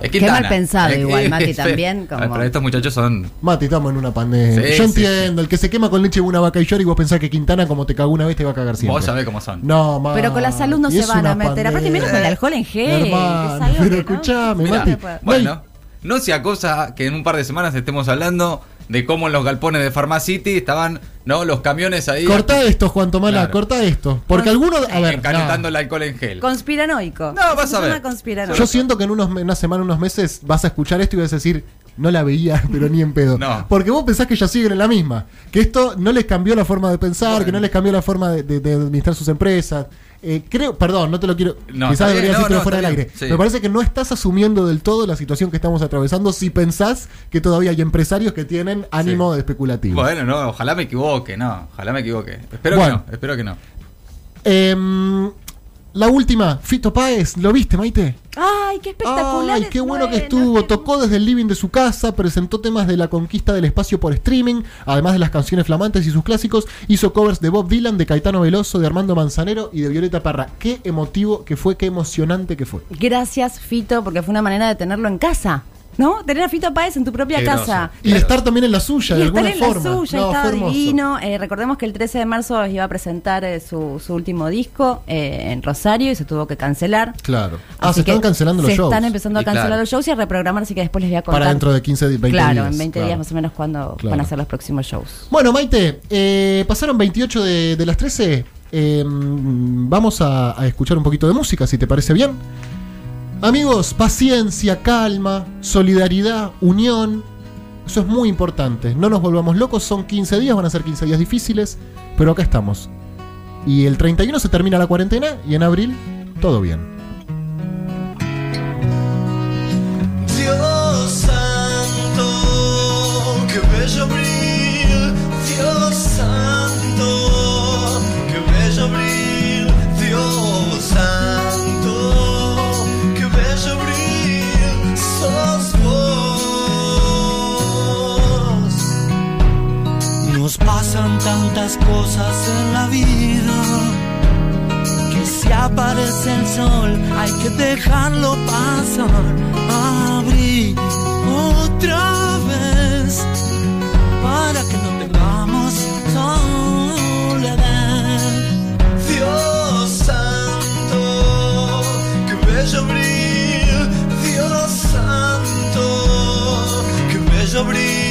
Speaker 14: Es
Speaker 13: Qué mal pensado igual, Mati, también, como-
Speaker 14: Pero estos muchachos son...
Speaker 12: Mati, estamos en una pandemia.
Speaker 14: Sí,
Speaker 12: Yo
Speaker 14: sí,
Speaker 12: entiendo, el que se quema con leche de una vaca y llora y vos pensás que Quintana, como te cagó una vez, te va a cagar siempre.
Speaker 14: Vos sabés cómo son.
Speaker 12: No, Mati.
Speaker 13: Pero con la salud no se van a meter. Aparte, menos con el alcohol en gel.
Speaker 12: Hermano,
Speaker 13: es algo
Speaker 12: pero
Speaker 13: que no-
Speaker 12: escuchame,
Speaker 14: Mirá,
Speaker 12: Mati.
Speaker 14: Bueno, no sea cosa que en un par de semanas estemos hablando de cómo en los galpones de Pharmacity estaban, ¿no? Los camiones ahí.
Speaker 12: Cortá esto, Juan Tomala,
Speaker 14: Claro.
Speaker 12: cortá esto. Porque algunos. A ver, no.
Speaker 14: el alcohol en gel.
Speaker 13: Conspiranoico.
Speaker 14: No, vas a ver.
Speaker 12: Yo siento que en unos, una semana, unos meses, vas a escuchar esto y vas a decir. No la veía, pero ni en pedo.
Speaker 14: No.
Speaker 12: Porque vos pensás que ya siguen en la misma. Que esto no les cambió la forma de pensar,
Speaker 14: Bueno.
Speaker 12: que no les cambió la forma de, de- de administrar sus empresas. Eh, creo, perdón, no te lo quiero.
Speaker 14: No,
Speaker 12: quizás
Speaker 14: bien,
Speaker 12: debería
Speaker 14: no, no,
Speaker 12: fuera del aire.
Speaker 14: bien, sí.
Speaker 12: Me parece que no estás asumiendo del todo la situación que estamos atravesando si pensás que todavía hay empresarios que tienen ánimo de especulativo.
Speaker 14: Bueno, no, ojalá me equivoque, no, ojalá me equivoque. Espero
Speaker 12: Bueno.
Speaker 14: que no, espero que no.
Speaker 12: Em, la última, Fito Páez, ¿lo viste, Maite?
Speaker 13: Ay, qué espectacular.
Speaker 12: Ay, qué bueno que estuvo. Tocó desde el living de su casa, presentó temas de la conquista del espacio por streaming, además de las canciones flamantes y sus clásicos. Hizo covers de Bob Dylan, de Caetano Veloso, de Armando Manzanero y de Violeta Parra. Qué emotivo que fue, qué emocionante que fue.
Speaker 13: Gracias, Fito, porque fue una manera de tenerlo en casa. ¿No? Tener a Fito Páez en tu propia
Speaker 12: Qué
Speaker 13: casa.
Speaker 12: Y estar también en la suya,
Speaker 13: Y
Speaker 12: de
Speaker 13: estar
Speaker 12: alguna
Speaker 13: en
Speaker 12: forma.
Speaker 13: la suya,
Speaker 12: No,
Speaker 13: estaba divino. Eh, recordemos que el 13 de marzo iba a presentar eh, su, su último disco eh, en Rosario y se tuvo que cancelar.
Speaker 12: Claro. Ah,
Speaker 13: Así
Speaker 12: se están cancelando los
Speaker 13: se
Speaker 12: shows.
Speaker 13: están empezando a cancelar
Speaker 12: claro.
Speaker 13: los shows y a reprogramar, así que después les voy a contar.
Speaker 12: Para dentro de 15, 20
Speaker 13: claro,
Speaker 12: días.
Speaker 13: en 20
Speaker 12: claro.
Speaker 13: días más o menos cuando
Speaker 12: Claro.
Speaker 13: van a ser los próximos shows.
Speaker 12: Bueno, Maite, eh, pasaron 28 de, de las 13. Eh, vamos a, a escuchar un poquito de música, si te parece bien. Amigos, paciencia, calma, solidaridad, unión. Eso es muy importante. No nos volvamos locos, son 15 días, van a ser 15 días difíciles, pero acá estamos. Y el 31 se termina la cuarentena y en abril todo bien.
Speaker 9: Dios santo, que bello pasan tantas cosas en la vida que si aparece el sol hay que dejarlo pasar. Abrir otra vez para que no tengamos soledad. Dios santo, que bello abrir. Dios santo, que bello abrir.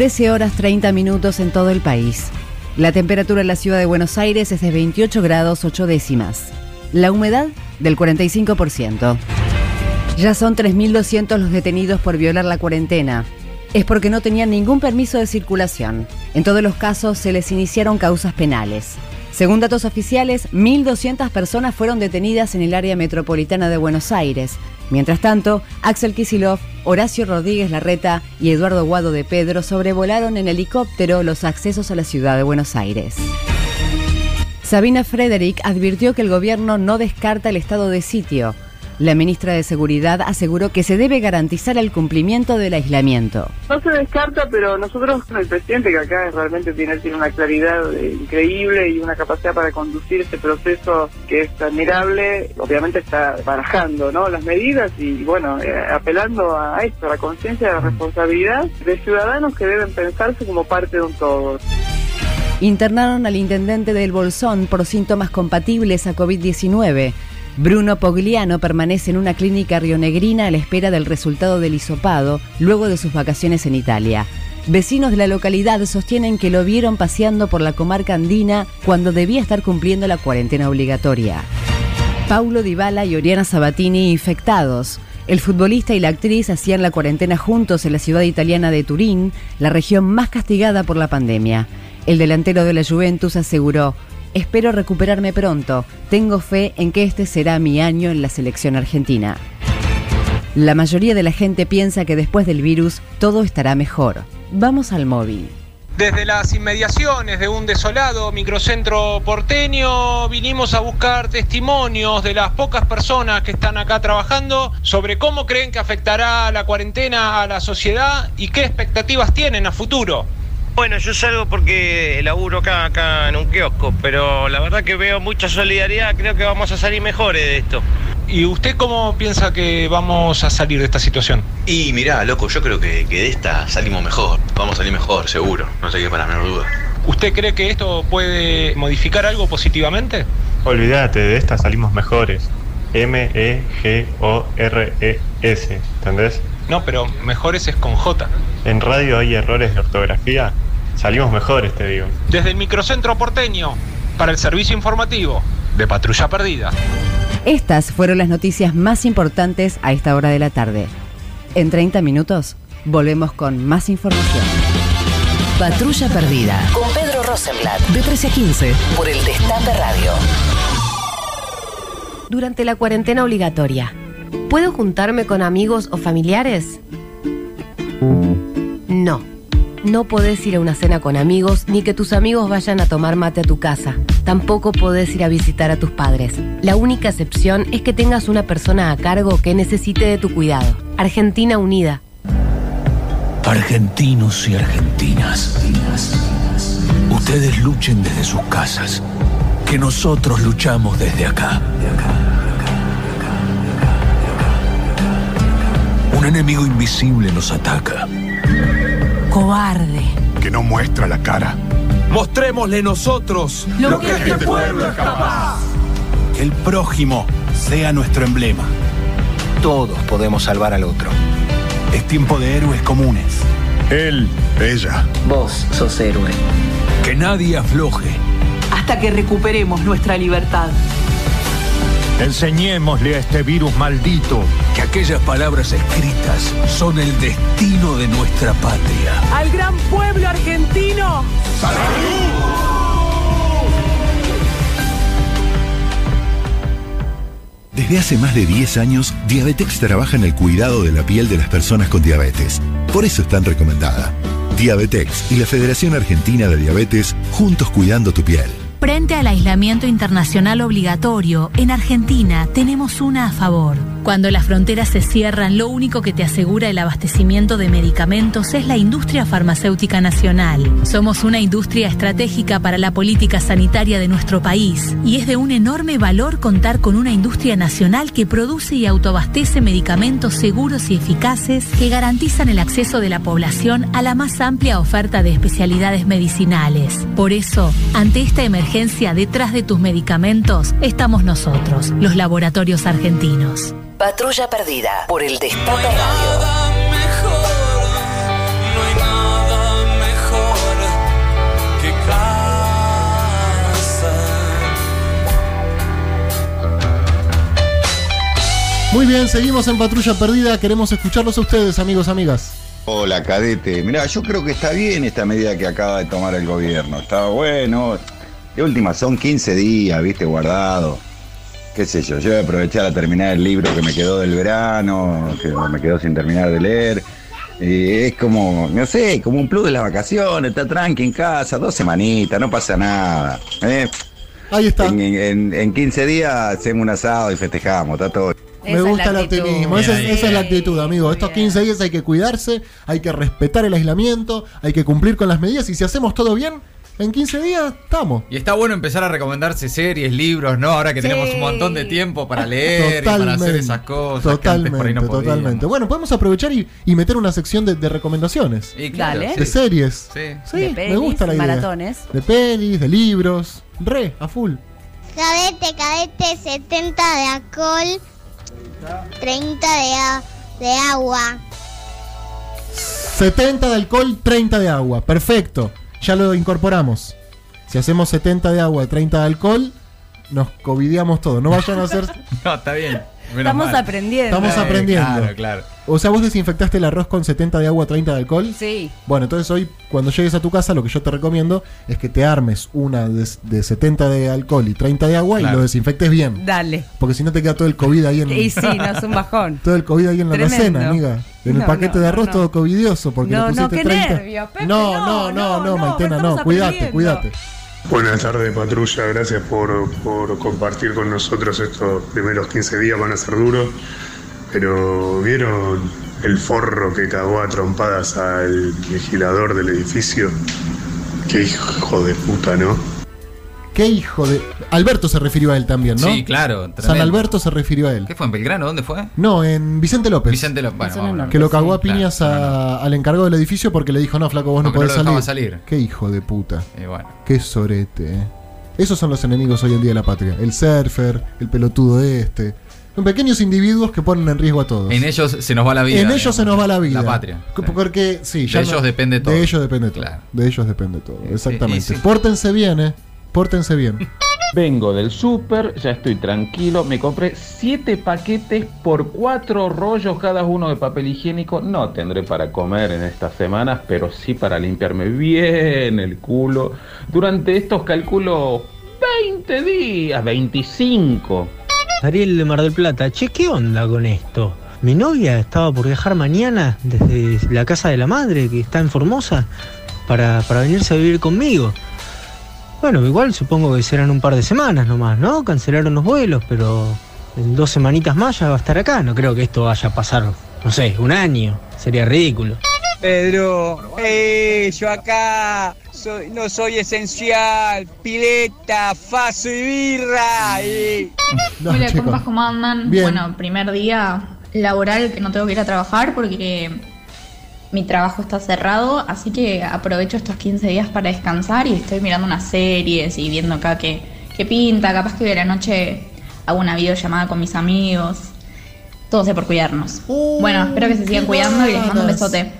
Speaker 13: 13 horas 30 minutos en todo el país. La temperatura en la ciudad de Buenos Aires es de 28 grados 8 décimas. La humedad del 45%. Ya son 3.200 los detenidos por violar la cuarentena. Es porque no tenían ningún permiso de circulación. En todos los casos se les iniciaron causas penales. Según datos oficiales, 1.200 personas fueron detenidas en el área metropolitana de Buenos Aires. Mientras tanto, Axel Kisilov, Horacio Rodríguez Larreta y Eduardo Guado de Pedro sobrevolaron en helicóptero los accesos a la ciudad de Buenos Aires. Sabina Frederick advirtió que el gobierno no descarta el estado de sitio. La ministra de Seguridad aseguró que se debe garantizar el cumplimiento del aislamiento.
Speaker 17: No se descarta, pero nosotros, el presidente que acá realmente tiene, tiene una claridad eh, increíble y una capacidad para conducir este proceso que es admirable, obviamente está barajando ¿no? las medidas y bueno, eh, apelando a esto, a la conciencia de la responsabilidad de ciudadanos que deben pensarse como parte de un todo.
Speaker 13: Internaron al intendente del Bolsón por síntomas compatibles a COVID-19. Bruno Pogliano permanece en una clínica rionegrina a la espera del resultado del hisopado luego de sus vacaciones en Italia. Vecinos de la localidad sostienen que lo vieron paseando por la comarca andina cuando debía estar cumpliendo la cuarentena obligatoria. Paulo Dybala y Oriana Sabatini infectados. El futbolista y la actriz hacían la cuarentena juntos en la ciudad italiana de Turín, la región más castigada por la pandemia. El delantero de la Juventus aseguró, espero recuperarme pronto, tengo fe en que este será mi año en la selección argentina. La mayoría de la gente piensa que después del virus todo estará mejor. Vamos al móvil.
Speaker 18: Desde las inmediaciones de un desolado microcentro porteño vinimos a buscar testimonios de las pocas personas que están acá trabajando sobre cómo creen que afectará la cuarentena a la sociedad y qué expectativas tienen a futuro.
Speaker 19: Bueno, yo salgo porque laburo acá, acá en un kiosco, pero la verdad que veo mucha solidaridad, creo que vamos a salir mejores de esto.
Speaker 18: ¿Y usted cómo piensa que vamos a salir de esta situación?
Speaker 20: Y mirá, loco, yo creo que, que de esta salimos mejor. Vamos a salir mejor, seguro. No sé qué para la menor duda.
Speaker 18: ¿Usted cree que esto puede modificar algo positivamente?
Speaker 21: Olvídate, de esta salimos mejores. M-E-G-O-R-E-S, ¿entendés?
Speaker 18: No, pero mejores es con J.
Speaker 21: En radio hay errores de ortografía. Salimos mejores, te digo.
Speaker 18: Desde el microcentro porteño, para el servicio informativo de Patrulla Perdida.
Speaker 13: Estas fueron las noticias más importantes a esta hora de la tarde. En 30 minutos volvemos con más información.
Speaker 1: Patrulla Perdida con Pedro Rosenblatt de 13 a 15 por el Destape Radio.
Speaker 4: Durante la cuarentena obligatoria, ¿puedo juntarme con amigos o familiares? No. No podés ir a una cena con amigos ni que tus amigos vayan a tomar mate a tu casa. Tampoco podés ir a visitar a tus padres. La única excepción es que tengas una persona a cargo que necesite de tu cuidado. Argentina Unida.
Speaker 22: Argentinos y argentinas, ustedes luchen desde sus casas, que nosotros luchamos desde acá. Un enemigo invisible nos ataca.
Speaker 23: Cobarde.
Speaker 22: Que no muestra la cara.
Speaker 24: Mostrémosle nosotros
Speaker 23: Lo que este pueblo es capaz.
Speaker 22: Que el prójimo sea nuestro emblema.
Speaker 25: Todos podemos salvar al otro.
Speaker 22: Es tiempo de héroes comunes. Él, ella.
Speaker 25: Vos sos héroe.
Speaker 22: Que nadie afloje.
Speaker 23: Hasta que recuperemos nuestra libertad.
Speaker 22: Enseñémosle a este virus maldito que aquellas palabras escritas son el destino de nuestra patria.
Speaker 23: Al gran pueblo argentino.
Speaker 26: Desde hace más de 10 años, Diabetex trabaja en el cuidado de la piel de las personas con diabetes. Por eso es tan recomendada. Diabetex y la Federación Argentina de Diabetes, juntos cuidando tu piel.
Speaker 27: Frente al aislamiento internacional obligatorio, en Argentina tenemos una a favor. Cuando las fronteras se cierran, lo único que te asegura el abastecimiento de medicamentos es la industria farmacéutica nacional. Somos una industria estratégica para la política sanitaria de nuestro país y es de un enorme valor contar con una industria nacional que produce y autoabastece medicamentos seguros y eficaces que garantizan el acceso de la población a la más amplia oferta de especialidades medicinales. Por eso, ante esta emergencia, detrás de tus medicamentos estamos nosotros, los laboratorios argentinos.
Speaker 1: Patrulla Perdida por el Destape Radio.
Speaker 12: Muy bien, seguimos en Patrulla Perdida. Queremos escucharlos a ustedes, amigos, amigas.
Speaker 28: Hola, cadete. Mirá, yo creo que está bien esta medida que acaba de tomar el gobierno. Está bueno. De última, son 15 días, viste, guardado. Qué sé yo, yo voy a aprovechar a terminar el libro que me quedó del verano, que me quedó sin terminar de leer. Y es como, no sé, como un plus de las vacaciones, está tranqui en casa, dos semanitas, no pasa nada. ¿eh?
Speaker 12: Ahí está.
Speaker 28: En, en- en 15 días hacemos un asado y festejamos, está todo.
Speaker 12: Me gusta el optimismo, esa, es- esa es la actitud, amigo. Estos 15 días hay que cuidarse, hay que respetar el aislamiento, hay que cumplir con las medidas y si hacemos todo bien, en 15 días estamos.
Speaker 14: Y está bueno empezar a recomendarse series, libros, ¿no? Ahora que
Speaker 12: Sí.
Speaker 14: tenemos un montón de tiempo para leer y para hacer esas cosas que antes por ahí
Speaker 12: Totalmente,
Speaker 14: no
Speaker 12: totalmente. Bueno, podemos aprovechar y, y meter una sección de, de recomendaciones.
Speaker 14: Y claro,
Speaker 13: Dale.
Speaker 12: De
Speaker 14: sí.
Speaker 12: series.
Speaker 14: Sí.
Speaker 12: Sí,
Speaker 13: De
Speaker 12: me gusta la idea.
Speaker 13: maratones.
Speaker 12: De pelis, de libros. Re, a full.
Speaker 29: Cadete, cadete, 70 de alcohol, 30 de, de agua.
Speaker 12: 70 de alcohol, 30 de agua. Perfecto. Ya lo incorporamos. Si hacemos 70 de agua, 30 de alcohol, nos covideamos todo. No vayan a hacer.
Speaker 14: No, está bien.
Speaker 13: Estamos aprendiendo.
Speaker 12: Estamos
Speaker 14: Eh,
Speaker 12: aprendiendo.
Speaker 14: Claro, claro.
Speaker 12: O sea, vos desinfectaste el arroz con 70 de agua, 30 de alcohol.
Speaker 13: Sí.
Speaker 12: Bueno, entonces hoy, cuando llegues a tu casa, lo que yo te recomiendo es que te armes una de, de 70 de alcohol y 30 de agua y lo desinfectes bien.
Speaker 13: Dale.
Speaker 12: Porque si no te queda todo el COVID ahí en
Speaker 13: Y sí, no es un bajón.
Speaker 12: todo el COVID ahí en la alacena, amiga. En el
Speaker 13: No,
Speaker 12: paquete
Speaker 13: no,
Speaker 12: de arroz
Speaker 13: no,
Speaker 12: todo covidioso porque
Speaker 13: No,
Speaker 12: le
Speaker 13: no,
Speaker 12: pusiste
Speaker 13: qué
Speaker 12: 30.
Speaker 13: nervios, Pepe,
Speaker 12: no,
Speaker 13: no,
Speaker 12: no, no,
Speaker 13: no,
Speaker 12: no,
Speaker 13: no,
Speaker 12: Maitena, no, cuídate, cuídate.
Speaker 30: Buenas tardes, patrulla. Gracias por, por compartir con nosotros estos primeros 15 días. Van a ser duros. Pero ¿vieron el forro que cagó a trompadas al vigilador del edificio? Qué hijo de puta, ¿no?
Speaker 12: Qué hijo de. Alberto se refirió a él también, ¿no?
Speaker 14: Sí, claro.
Speaker 12: San. Alberto se refirió a él.
Speaker 14: ¿Qué fue en Belgrano? ¿Dónde fue?
Speaker 12: No, en Vicente López.
Speaker 14: Vicente López. Bueno,
Speaker 13: norte.
Speaker 12: Que lo cagó a
Speaker 14: Claro,
Speaker 12: piñas a- al encargado del edificio porque le dijo, no, flaco, vos no
Speaker 14: no
Speaker 12: podés salir.
Speaker 14: salir.
Speaker 12: Qué hijo de puta.
Speaker 14: Y bueno.
Speaker 12: Qué sorete, eh. Esos son los enemigos hoy en día de la patria. El surfer, el pelotudo este. Son pequeños individuos que ponen en riesgo a todos.
Speaker 14: En ellos se nos va la vida.
Speaker 12: En ellos
Speaker 14: digamos.
Speaker 12: se nos va la vida.
Speaker 14: La patria.
Speaker 12: Porque, sí,
Speaker 14: De
Speaker 12: ya
Speaker 14: ellos depende todo.
Speaker 12: De ellos depende todo.
Speaker 14: Claro.
Speaker 12: De ellos depende todo. Exactamente.
Speaker 14: y sí.
Speaker 12: Pórtense bien, eh. Pórtense bien.
Speaker 31: Vengo del súper, ya estoy tranquilo. Me compré siete paquetes por cuatro rollos cada uno de papel higiénico. No tendré para comer en estas semanas, pero sí para limpiarme bien el culo. Durante estos calculo 20 días, 25.
Speaker 32: Ariel de Mar del Plata, che, ¿qué onda con esto? Mi novia estaba por viajar mañana desde la casa de la madre, que está en Formosa, para, para venirse a vivir conmigo. Bueno, igual supongo que serán un par de semanas nomás, ¿no? Cancelaron los vuelos, pero en dos semanitas más ya va a estar acá. No creo que esto vaya a pasar, no sé, un año. Sería ridículo.
Speaker 33: Pedro, eh, yo acá soy, no soy esencial, pileta, faso y birra. eh.
Speaker 12: No,
Speaker 34: Hola,
Speaker 12: chicos.
Speaker 34: compas, ¿cómo andan?
Speaker 12: Bien.
Speaker 34: Bueno, primer día laboral que no tengo que ir a trabajar porque mi trabajo está cerrado, así que aprovecho estos 15 días para descansar y estoy mirando unas series y viendo acá qué, qué pinta. Capaz que de la noche hago una videollamada con mis amigos. Todo sea por cuidarnos. bueno, espero que se sigan cuidando y les mando un besote.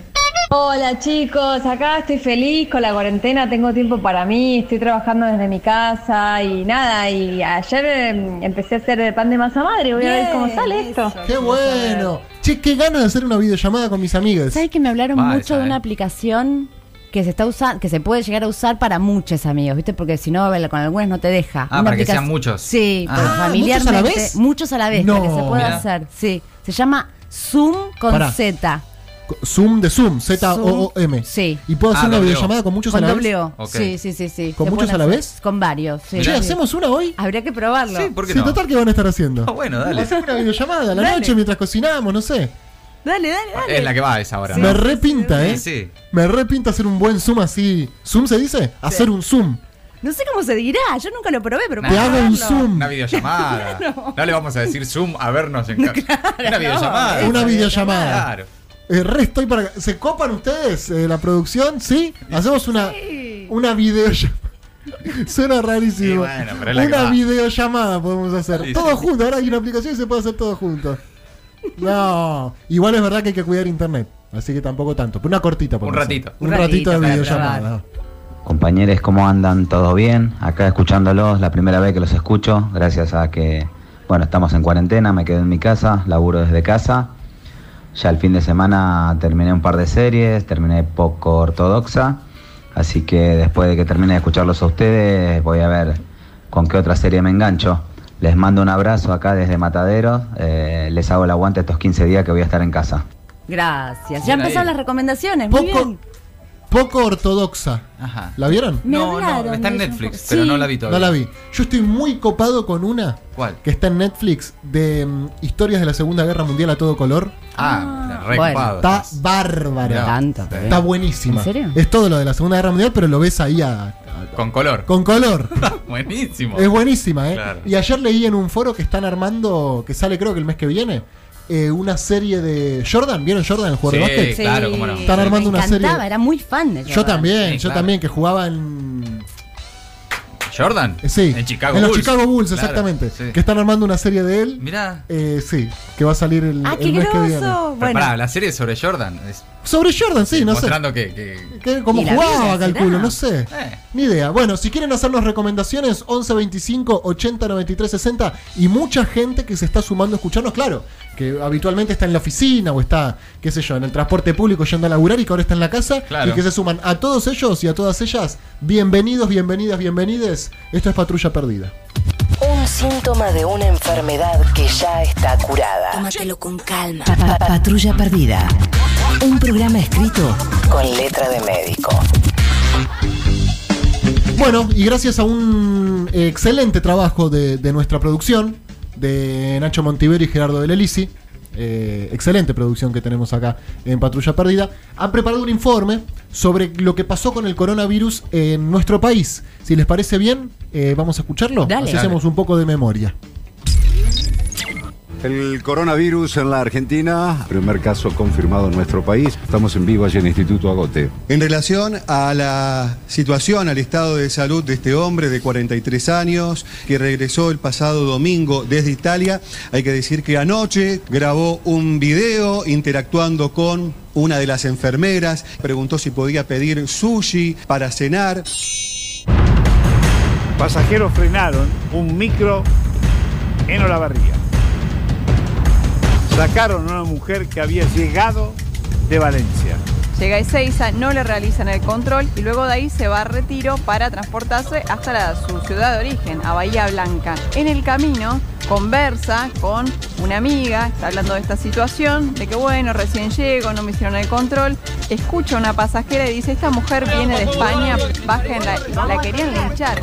Speaker 35: Hola chicos, acá estoy feliz con la cuarentena, tengo tiempo para mí, estoy trabajando desde mi casa y nada, y ayer em, empecé a hacer pan de masa madre, voy a ver cómo sale esto.
Speaker 12: ¡Qué bueno! Che, qué ganas de hacer una videollamada con mis amigas.
Speaker 13: ¿Sabes que me hablaron mucho de una
Speaker 12: eh.
Speaker 13: aplicación que se está usando, que se puede llegar a usar para muchos amigos, ¿viste? Porque si no, con algunas no te deja.
Speaker 14: Ah,
Speaker 13: Una
Speaker 14: para que sean muchos.
Speaker 13: Sí,
Speaker 14: Ah.
Speaker 13: pues, familiarmente.
Speaker 12: ¿muchos a la vez?
Speaker 13: Muchos a la vez,
Speaker 12: No.
Speaker 13: para que se pueda
Speaker 12: Mirá.
Speaker 13: hacer. Sí, se llama Zoom con
Speaker 12: Pará.
Speaker 13: Z.
Speaker 12: Zoom de Zoom, Z-O-O-M.
Speaker 13: Sí.
Speaker 12: ¿Y puedo hacer
Speaker 14: Ah,
Speaker 12: una videollamada con muchos
Speaker 13: Con
Speaker 12: a la vez?
Speaker 14: Ok.
Speaker 13: Sí, sí, sí, sí.
Speaker 12: ¿Con
Speaker 13: Se
Speaker 12: muchos
Speaker 13: pueden
Speaker 12: a la
Speaker 13: hacer.
Speaker 12: vez?
Speaker 13: Con varios, sí.
Speaker 12: Che,
Speaker 13: Sí.
Speaker 12: ¿hacemos una hoy?
Speaker 13: Habría que probarlo.
Speaker 14: Sí, ¿por qué
Speaker 12: Sí,
Speaker 14: no?
Speaker 12: total, ¿qué van a estar haciendo?
Speaker 14: Ah, bueno, dale.
Speaker 12: Hacemos una videollamada a la
Speaker 13: Dale.
Speaker 12: noche mientras cocinamos, no sé.
Speaker 13: Dale, dale, dale.
Speaker 14: Es la que va a esa hora.
Speaker 12: Me repinta, ¿eh?
Speaker 14: Sí, sí.
Speaker 12: Me repinta hacer un buen Zoom así. ¿Zoom se dice? Hacer un Zoom.
Speaker 13: No sé cómo se dirá, yo nunca lo probé, pero
Speaker 12: Te
Speaker 13: puedo
Speaker 12: hago un
Speaker 13: probarlo.
Speaker 12: Zoom.
Speaker 14: Una videollamada. no. le vamos a decir Zoom a vernos en casa. Una videollamada.
Speaker 12: Una videollamada.
Speaker 14: Claro.
Speaker 12: Eh, re estoy para. ¿Se copan ustedes eh, la producción? ¿Sí? Hacemos una, una videollamada. Suena rarísimo.
Speaker 14: Sí, bueno, pero la
Speaker 12: una videollamada podemos hacer.
Speaker 14: Sí,
Speaker 12: todo
Speaker 14: sí.
Speaker 12: junto. Ahora hay una aplicación y se puede hacer todo junto. No. Igual es verdad que hay que cuidar internet. Así que tampoco tanto. Pero una cortita.
Speaker 14: Un
Speaker 12: podemos hacer.
Speaker 14: ratito.
Speaker 12: Un,
Speaker 13: Un
Speaker 12: ratito,
Speaker 13: ratito
Speaker 12: de videollamada.
Speaker 25: Compañeros, ¿cómo andan? ¿Todo bien? Acá escuchándolos, la primera vez que los escucho, gracias a que, bueno, estamos en cuarentena, me quedé en mi casa, laburo desde casa. Ya el fin de semana terminé un par de series, terminé poco ortodoxa, así que después de que termine de escucharlos a ustedes, voy a ver con qué otra serie me engancho. Les mando un abrazo acá desde Mataderos, eh, les hago el aguante estos 15 días que voy a estar en casa.
Speaker 13: Gracias. Ya empezaron las recomendaciones. Muy
Speaker 12: Poco,
Speaker 13: bien.
Speaker 12: Poco ortodoxa.
Speaker 14: Ajá.
Speaker 12: ¿La vieron?
Speaker 13: Me
Speaker 14: No,
Speaker 13: hablaron
Speaker 14: no, está en. Netflix, pero
Speaker 13: Sí.
Speaker 14: no la vi
Speaker 12: No
Speaker 14: todavía.
Speaker 12: la vi. Yo estoy muy copado con una
Speaker 14: ¿Cuál?
Speaker 12: que está en Netflix de mm, historias de la Segunda Guerra Mundial a todo color.
Speaker 14: Ah, re
Speaker 13: bueno.
Speaker 14: copado.
Speaker 12: Está bárbara.
Speaker 14: Mirá.
Speaker 13: Tanto.
Speaker 12: Está buenísima.
Speaker 13: ¿En serio?
Speaker 12: Es todo lo de la Segunda Guerra Mundial, pero lo ves ahí a- a-
Speaker 14: Con color.
Speaker 12: con color.
Speaker 14: Buenísimo.
Speaker 12: es buenísima, ¿eh?
Speaker 14: Claro.
Speaker 12: Y ayer leí en un foro que están armando, que sale creo que el mes que viene, eh, una serie de Jordan. ¿Vieron Jordan, el jugador de
Speaker 14: Sí,
Speaker 12: básquet?
Speaker 14: claro, cómo no.
Speaker 12: Están armando
Speaker 13: me
Speaker 12: una serie.
Speaker 13: era muy fan de
Speaker 12: Yo
Speaker 13: Jordan.
Speaker 12: también,
Speaker 14: Sí,
Speaker 12: yo
Speaker 14: claro.
Speaker 12: también, que jugaba en.
Speaker 14: ¿Jordan?
Speaker 12: Eh, Sí,
Speaker 14: En Chicago
Speaker 12: en los
Speaker 14: Bulls.
Speaker 12: Chicago Bulls,
Speaker 14: Claro,
Speaker 12: exactamente.
Speaker 14: sí.
Speaker 12: Que están armando una serie de él.
Speaker 14: Mirá.
Speaker 12: Eh, sí, que va a salir el,
Speaker 13: Ah,
Speaker 12: el
Speaker 13: qué
Speaker 12: mes que viene.
Speaker 13: Bueno,
Speaker 14: pará, la serie es sobre Jordan. Es
Speaker 12: Sobre Jordan, sí, no sé.
Speaker 14: mostrando que, que-
Speaker 12: Que como
Speaker 13: ¿Y la
Speaker 12: jugaba, calculo, no sé.
Speaker 14: Eh.
Speaker 12: Ni idea. Bueno, si quieren hacernos recomendaciones, 11 25 80 93 60 y mucha gente que se está sumando a escucharnos, claro, que habitualmente está en la oficina o está, qué sé yo, en el transporte público yendo a laburar y que ahora está en la casa
Speaker 14: Claro.
Speaker 12: y que se suman a todos ellos y a todas ellas. Bienvenidos, bienvenidas, bienvenides. Esto es Patrulla Perdida.
Speaker 23: Un síntoma de una enfermedad que ya está curada.
Speaker 1: Tómatelo con calma.
Speaker 23: Pa- pa- Patrulla Perdida. Un programa escrito con letra de médico.
Speaker 12: Bueno, y gracias a un excelente trabajo de, de nuestra producción, de Nacho Montivero y Gerardo del Elisi, eh, excelente producción que tenemos acá en Patrulla Perdida, han preparado un informe sobre lo que pasó con el coronavirus en nuestro país. Si les parece bien, eh, vamos a escucharlo.
Speaker 1: Dale.
Speaker 12: Así
Speaker 1: Dale.
Speaker 12: hacemos un poco de memoria.
Speaker 36: El coronavirus en la Argentina, primer caso confirmado en nuestro país. Estamos en vivo allí en el Instituto Agote.
Speaker 15: En relación a la situación, al estado de salud de este hombre de 43 años que regresó el pasado domingo desde Italia, hay que decir que anoche grabó un video interactuando con una de las enfermeras, preguntó si podía pedir sushi para cenar.
Speaker 35: Pasajeros frenaron un micro en Olavarría. Sacaron a una mujer que había llegado de Valencia.
Speaker 37: Llega a Ezeiza, no le realizan el control y luego de ahí se va a retiro para transportarse hasta la- su ciudad de origen, a Bahía Blanca. En el camino conversa con una amiga, está hablando de esta situación, de que bueno, recién llego, no me hicieron el control. Escucha una pasajera y dice, esta mujer viene de España, bájenla, la querían linchar.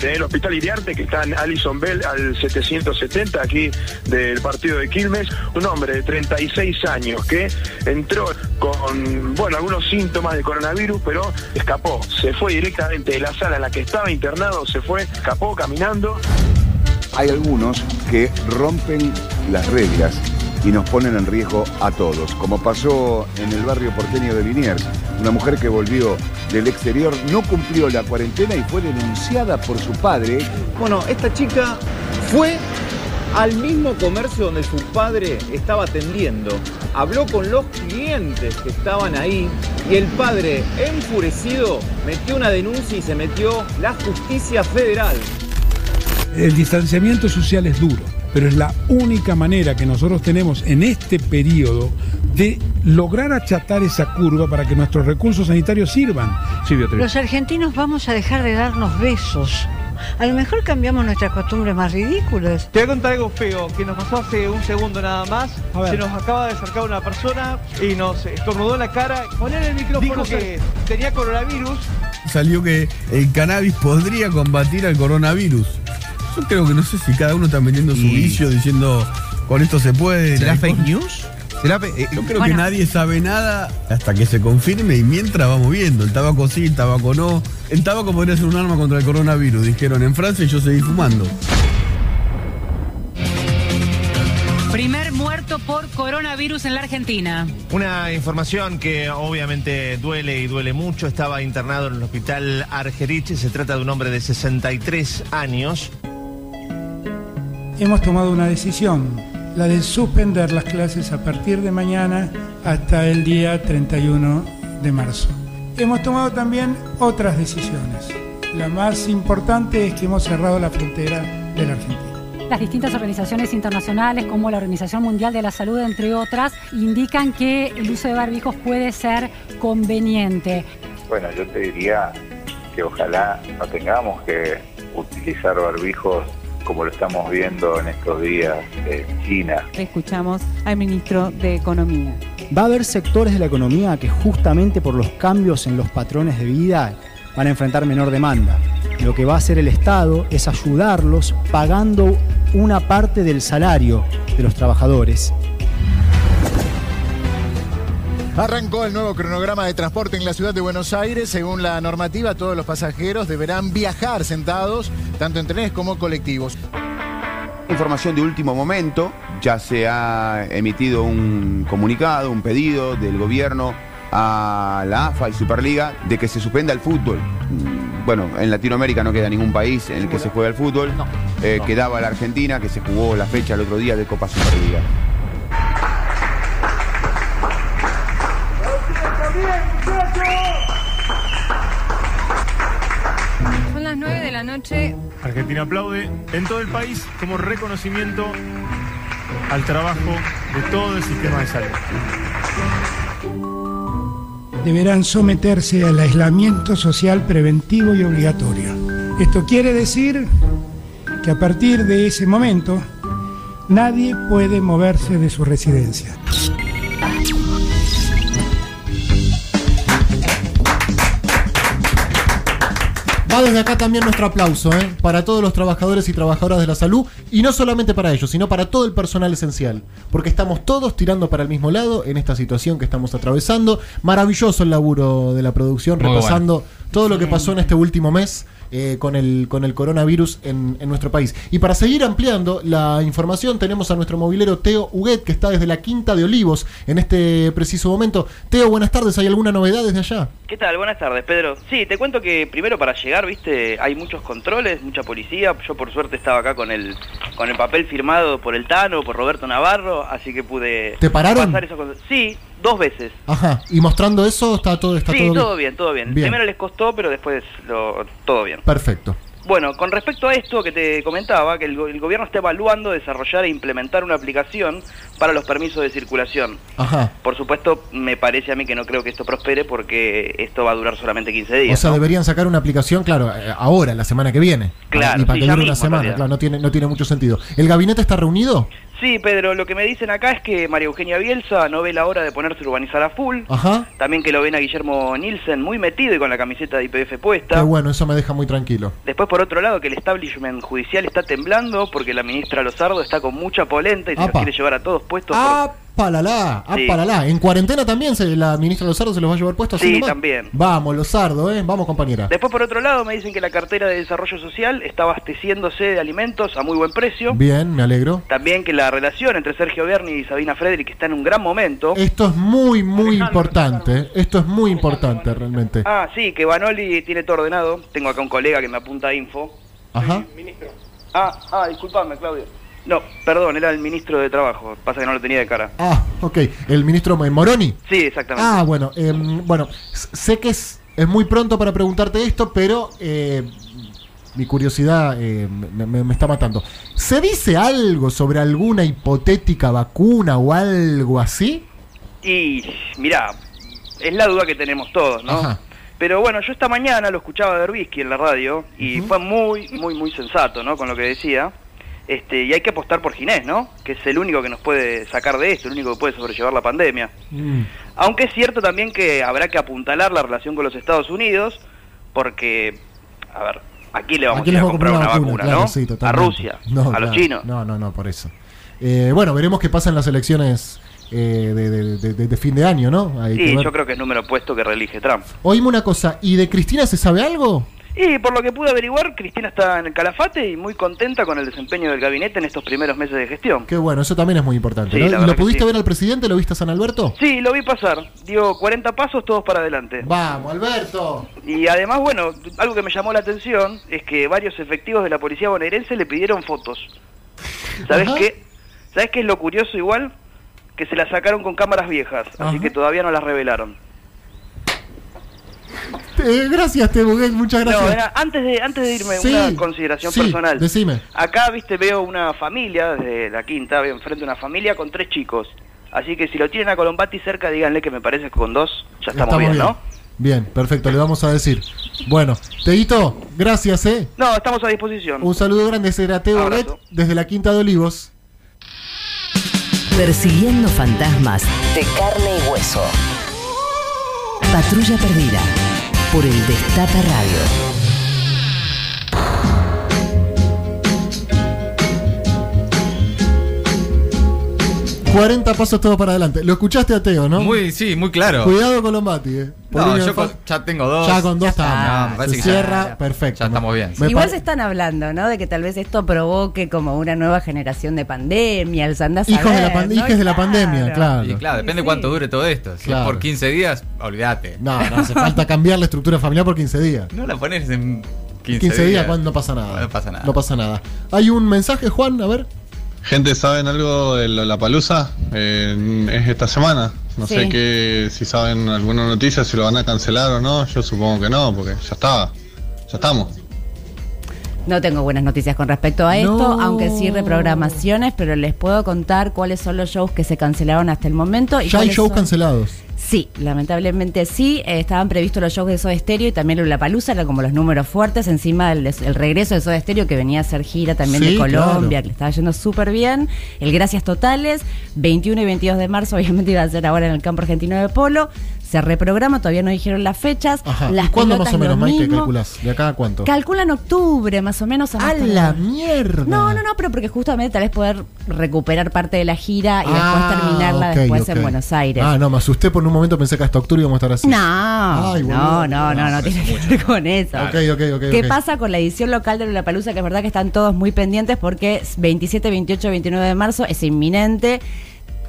Speaker 38: del Hospital Iriarte, que está en Alison Bell al 770, aquí del partido de Quilmes, un hombre de 36 años que entró con, bueno, algunos síntomas de coronavirus, pero escapó, se fue directamente de la sala en la que estaba internado, se fue, escapó caminando.
Speaker 39: Hay algunos que rompen las reglas y nos ponen en riesgo a todos, como pasó en el barrio porteño de Liniers. Una mujer que volvió del exterior no cumplió la cuarentena y fue denunciada por su padre.
Speaker 40: Bueno, esta chica fue al mismo comercio donde su padre estaba atendiendo. Habló con los clientes que estaban ahí y el padre, enfurecido, metió una denuncia y se metió la justicia federal.
Speaker 41: El distanciamiento social es duro, pero es la única manera que nosotros tenemos en este periodo de lograr achatar esa curva para que nuestros recursos sanitarios sirvan. Sí.
Speaker 42: Los argentinos vamos a dejar de darnos besos. A lo mejor cambiamos nuestras costumbres más ridículas.
Speaker 6: Te voy a contar algo feo que nos pasó hace un segundo nada más.
Speaker 41: A ver.
Speaker 6: Se nos acaba de acercar una persona y nos estornudó en la cara. Poner el micrófono. Dijo que tenía coronavirus.
Speaker 43: Salió que el cannabis podría combatir al coronavirus. Yo creo que no sé si cada uno está metiendo su vicio diciendo con esto se puede.
Speaker 44: ¿Será fake news? ¿Será eh,
Speaker 43: Yo creo
Speaker 44: Bueno.
Speaker 43: que nadie sabe nada hasta que se confirme y mientras vamos viendo. El tabaco sí, el tabaco no. El tabaco podría ser un arma contra el coronavirus, dijeron en Francia y yo seguí fumando.
Speaker 45: Primer muerto por coronavirus en la Argentina.
Speaker 44: Una información que obviamente duele y duele mucho. Estaba internado en el hospital Argerich. Se trata de un hombre de 63 años.
Speaker 41: Hemos tomado una decisión, la de suspender las clases a partir de mañana hasta el día 31 de marzo. Hemos tomado también otras decisiones. La más importante es que hemos cerrado la frontera de la Argentina.
Speaker 45: Las distintas organizaciones internacionales, como la Organización Mundial de la Salud, entre otras, indican que el uso de barbijos puede ser conveniente.
Speaker 46: Bueno, yo te diría que ojalá no tengamos que utilizar barbijos como lo estamos viendo en estos días en China.
Speaker 37: Escuchamos al ministro de Economía.
Speaker 47: Va a haber sectores de la economía que justamente por los cambios en los patrones de vida van a enfrentar menor demanda. Lo que va a hacer el Estado es ayudarlos pagando una parte del salario de los trabajadores.
Speaker 48: Arrancó el nuevo cronograma de transporte en la ciudad de Buenos Aires. Según la normativa, todos los pasajeros deberán viajar sentados, tanto en trenes como colectivos.
Speaker 39: Información de último momento, ya se ha emitido un comunicado, un pedido del gobierno a la AFA y Superliga de que se suspenda el fútbol. Mm, Bueno, en Latinoamérica no queda ningún país en el que se juega el fútbol. Eh, Quedaba la Argentina, que se jugó la fecha el otro día de Copa Superliga.
Speaker 49: La noche.
Speaker 50: Argentina aplaude en todo el país como reconocimiento al trabajo de todo el sistema de salud.
Speaker 51: deberán someterse al aislamiento social preventivo y obligatorio. Esto quiere decir que a partir de ese momento nadie puede moverse de su residencia.
Speaker 12: Va desde acá también nuestro aplauso ¿eh? para todos los trabajadores y trabajadoras de la salud y no solamente para ellos, sino para todo el personal esencial, porque estamos todos tirando para el mismo lado en esta situación que estamos atravesando. Maravilloso el laburo de la producción,
Speaker 14: Muy
Speaker 12: repasando todo lo que pasó en este último mes. Eh, con, el, con el coronavirus en, en nuestro país. Y para seguir ampliando la información, tenemos a nuestro movilero Teo Huguet, que está desde la Quinta de Olivos en este preciso momento. Teo, buenas tardes. ¿Hay alguna novedad desde allá?
Speaker 52: ¿Qué tal? Buenas tardes, Pedro. Sí, te cuento que primero para llegar, viste, hay muchos controles, mucha policía. Yo por suerte estaba acá con el con el papel firmado por el Tano, por Roberto Navarro, así que pude
Speaker 12: ¿Te pararon?
Speaker 52: pasar esos. Sí, dos veces.
Speaker 12: Ajá. Y mostrando eso, está todo, está
Speaker 52: sí,
Speaker 12: todo,
Speaker 52: todo bien, todo bien.
Speaker 12: Bien.
Speaker 52: Primero les costó, pero después lo, todo bien.
Speaker 12: Perfecto.
Speaker 52: Bueno, con respecto a esto que te comentaba, que el, go- el gobierno está evaluando desarrollar e implementar una aplicación para los permisos de circulación.
Speaker 12: Ajá.
Speaker 52: Por supuesto, me parece a mí que no creo que esto prospere porque esto va a durar solamente 15 días.
Speaker 12: O sea,
Speaker 52: ¿no?
Speaker 12: deberían sacar una aplicación, claro, eh, ahora, la semana que viene.
Speaker 52: Claro,
Speaker 12: Y para
Speaker 52: sí,
Speaker 12: que dure una semana, claro, no tiene, no tiene mucho sentido. ¿El gabinete está reunido?
Speaker 52: Sí, Pedro, lo que me dicen acá es que María Eugenia Bielsa no ve la hora de ponerse a urbanizar a full.
Speaker 12: Ajá.
Speaker 52: También que lo ven a Guillermo Nielsen muy metido y con la camiseta de IPF
Speaker 12: Qué
Speaker 52: puesta.
Speaker 12: bueno, eso me deja muy tranquilo.
Speaker 52: Después, por otro lado, que el establishment judicial está temblando porque la ministra Lozardo está con mucha polenta y se los quiere llevar a todos puestos.
Speaker 12: ¡Ah, palalá! ¡Ah,
Speaker 52: Sí.
Speaker 12: palalá! ¿En cuarentena también se, la ministra Lozardo se los va a llevar puestos? así
Speaker 52: Sí,
Speaker 12: nomás?
Speaker 52: también.
Speaker 12: Vamos, Lozardo, ¿eh? Vamos, compañera.
Speaker 52: Después, por otro lado, me dicen que la cartera de desarrollo social está abasteciéndose de alimentos a muy buen precio.
Speaker 12: Bien, me alegro.
Speaker 52: También que la relación entre Sergio Berni y Sabina Frederick está en un gran momento.
Speaker 12: Esto es muy, muy importante. ¿eh? Esto es muy importante, realmente.
Speaker 52: Ah, sí, que Banoli tiene todo ordenado. Tengo acá un colega que me apunta info.
Speaker 12: Ajá.
Speaker 52: Ah, ah, disculpame, Claudio. No, perdón, era el ministro de Trabajo. Pasa que no lo tenía de cara.
Speaker 12: Ah, ok. ¿El ministro Moroni?
Speaker 52: Sí, exactamente.
Speaker 12: Ah, bueno, em, bueno, sé que es, es muy pronto para preguntarte esto, pero eh, mi curiosidad eh, me, me- me está matando. ¿Se dice algo sobre alguna hipotética vacuna o algo así?
Speaker 52: Y mirá, es la duda que tenemos todos, ¿no?
Speaker 12: Ajá.
Speaker 52: Pero bueno, yo esta mañana lo escuchaba de Berbisky en la radio y fue muy, muy, muy sensato, ¿no? Con lo que decía. Este, y hay que apostar por Ginés, ¿no? Que es el único que nos puede sacar de esto, el único que puede sobrellevar la pandemia. Aunque es cierto también que habrá que apuntalar la relación con los Estados Unidos, porque, a ver, aquí le vamos
Speaker 12: Aquí
Speaker 52: a a comprar una vacuna,
Speaker 12: claro,
Speaker 52: ¿no?
Speaker 12: sí,
Speaker 52: a. Rusia,
Speaker 12: No,
Speaker 52: a los
Speaker 12: claro.
Speaker 52: chinos.
Speaker 12: No, no, no, por eso. Eh, bueno, veremos qué pasa en las elecciones eh, de, de- de- de- de fin de año, ¿no? Hay
Speaker 52: Sí, yo creo que es número opuesto que reelige Trump.
Speaker 12: Oíme una cosa, ¿y de Cristina se sabe algo?
Speaker 52: Y por lo que pude averiguar, Cristina está en el calafate y muy contenta con el desempeño del gabinete en estos primeros meses de gestión.
Speaker 12: Qué bueno, eso también es muy importante.
Speaker 52: Sí,
Speaker 12: ¿no?
Speaker 52: la
Speaker 12: ¿Y
Speaker 52: verdad
Speaker 12: ¿Lo pudiste
Speaker 52: sí.
Speaker 12: ver al presidente? ¿Lo viste a San Alberto?
Speaker 52: Sí, lo vi pasar. Dio 40 pasos todos para adelante.
Speaker 12: Vamos, Alberto.
Speaker 52: Y además, bueno, algo que me llamó la atención es que varios efectivos de la policía bonaerense le pidieron fotos. ¿Sabes qué? ¿Sabes qué es lo curioso igual? Que se las sacaron con cámaras viejas, así
Speaker 12: Ajá.
Speaker 52: que todavía no las revelaron.
Speaker 12: Eh, gracias, Te Buguet, muchas gracias.
Speaker 52: No, era- antes de antes de irme,
Speaker 12: Sí,
Speaker 52: una consideración
Speaker 12: sí,
Speaker 52: personal.
Speaker 12: decime.
Speaker 52: Acá, viste, veo una familia, desde la quinta, veo enfrente una familia con tres chicos. Así que si lo tienen a Colombati cerca, díganle que me parece que con dos ya estamos, bien, ¿no?
Speaker 12: Bien, perfecto, le vamos a decir. Bueno, Teguito, gracias, ¿eh?
Speaker 52: No, estamos a disposición.
Speaker 12: Un saludo grande, ese era Teo Buguet, desde la Quinta de Olivos.
Speaker 1: Persiguiendo fantasmas de carne y hueso. Patrulla perdida por el Destape Radio.
Speaker 12: 40 pasos todo para adelante. Lo escuchaste a Teo, ¿no?
Speaker 14: Muy, sí, muy claro.
Speaker 12: Cuidado con Lombati, eh. Por
Speaker 14: No, yo con- ya tengo dos.
Speaker 12: Ya con dos estamos.
Speaker 14: No,
Speaker 12: Se
Speaker 14: ya-
Speaker 12: cierra, perfecto.
Speaker 14: Ya estamos bien.
Speaker 13: Igual se están hablando, ¿no? De que tal vez esto provoque como una nueva generación de pandemia, el andás a
Speaker 12: Hijos de la, pan-
Speaker 13: ¿no?
Speaker 12: de la pandemia, claro.
Speaker 14: Y claro, depende cuánto dure todo esto. Si
Speaker 12: Claro.
Speaker 14: es por 15 días, olvídate.
Speaker 12: No, no hace falta cambiar la estructura familiar por 15 días.
Speaker 14: No la pones en 15,
Speaker 12: 15 días, cuando no pasa nada.
Speaker 14: No pasa nada.
Speaker 12: No pasa nada. Hay un mensaje, Juan, a ver.
Speaker 43: Gente, ¿saben algo de la palusa? es esta semana. No
Speaker 13: Sí.
Speaker 43: sé qué, si saben alguna noticia, si lo van a cancelar o no. Yo supongo que no, porque ya estaba. Ya estamos.
Speaker 13: No tengo buenas noticias con respecto a esto,
Speaker 12: No.
Speaker 13: aunque sí reprogramaciones, pero les puedo contar cuáles son los shows que se cancelaron hasta el momento. Y
Speaker 12: Ya hay shows
Speaker 13: son-
Speaker 12: cancelados.
Speaker 13: Sí, lamentablemente sí. Eh, estaban previstos los shows de Soda Stereo y también la Palusa, eran como los números fuertes. Encima del el regreso de Soda Stereo que venía a hacer gira también
Speaker 12: Sí,
Speaker 13: de Colombia,
Speaker 12: claro.
Speaker 13: que le estaba yendo súper bien. El Gracias Totales, 21 y 22 de marzo, obviamente iba a ser ahora en el campo argentino de polo. Se reprograma, todavía no dijeron las fechas.
Speaker 12: Ajá.
Speaker 13: Las
Speaker 12: ¿Y ¿Cuándo más o menos, Maite,
Speaker 13: mismo.
Speaker 12: calculás? ¿De acá a cuánto?
Speaker 13: Calculan octubre, más o menos.
Speaker 12: ¡A la mierda!
Speaker 13: No, no, no, pero porque justamente tal vez poder recuperar parte de la gira y
Speaker 12: Ah,
Speaker 13: después terminarla
Speaker 12: ok,
Speaker 13: después en Buenos Aires.
Speaker 12: Ah, no, me asusté por un momento, pensé que hasta octubre íbamos a estar así.
Speaker 13: No,
Speaker 12: Ay,
Speaker 13: no,
Speaker 12: boludo.
Speaker 13: no, no, no tiene que ver con eso.
Speaker 12: Ok, ok, ok.
Speaker 13: ¿Qué pasa con la edición local de La Palusa? Que es verdad que están todos muy pendientes porque es 27, 28, 29 de marzo es inminente.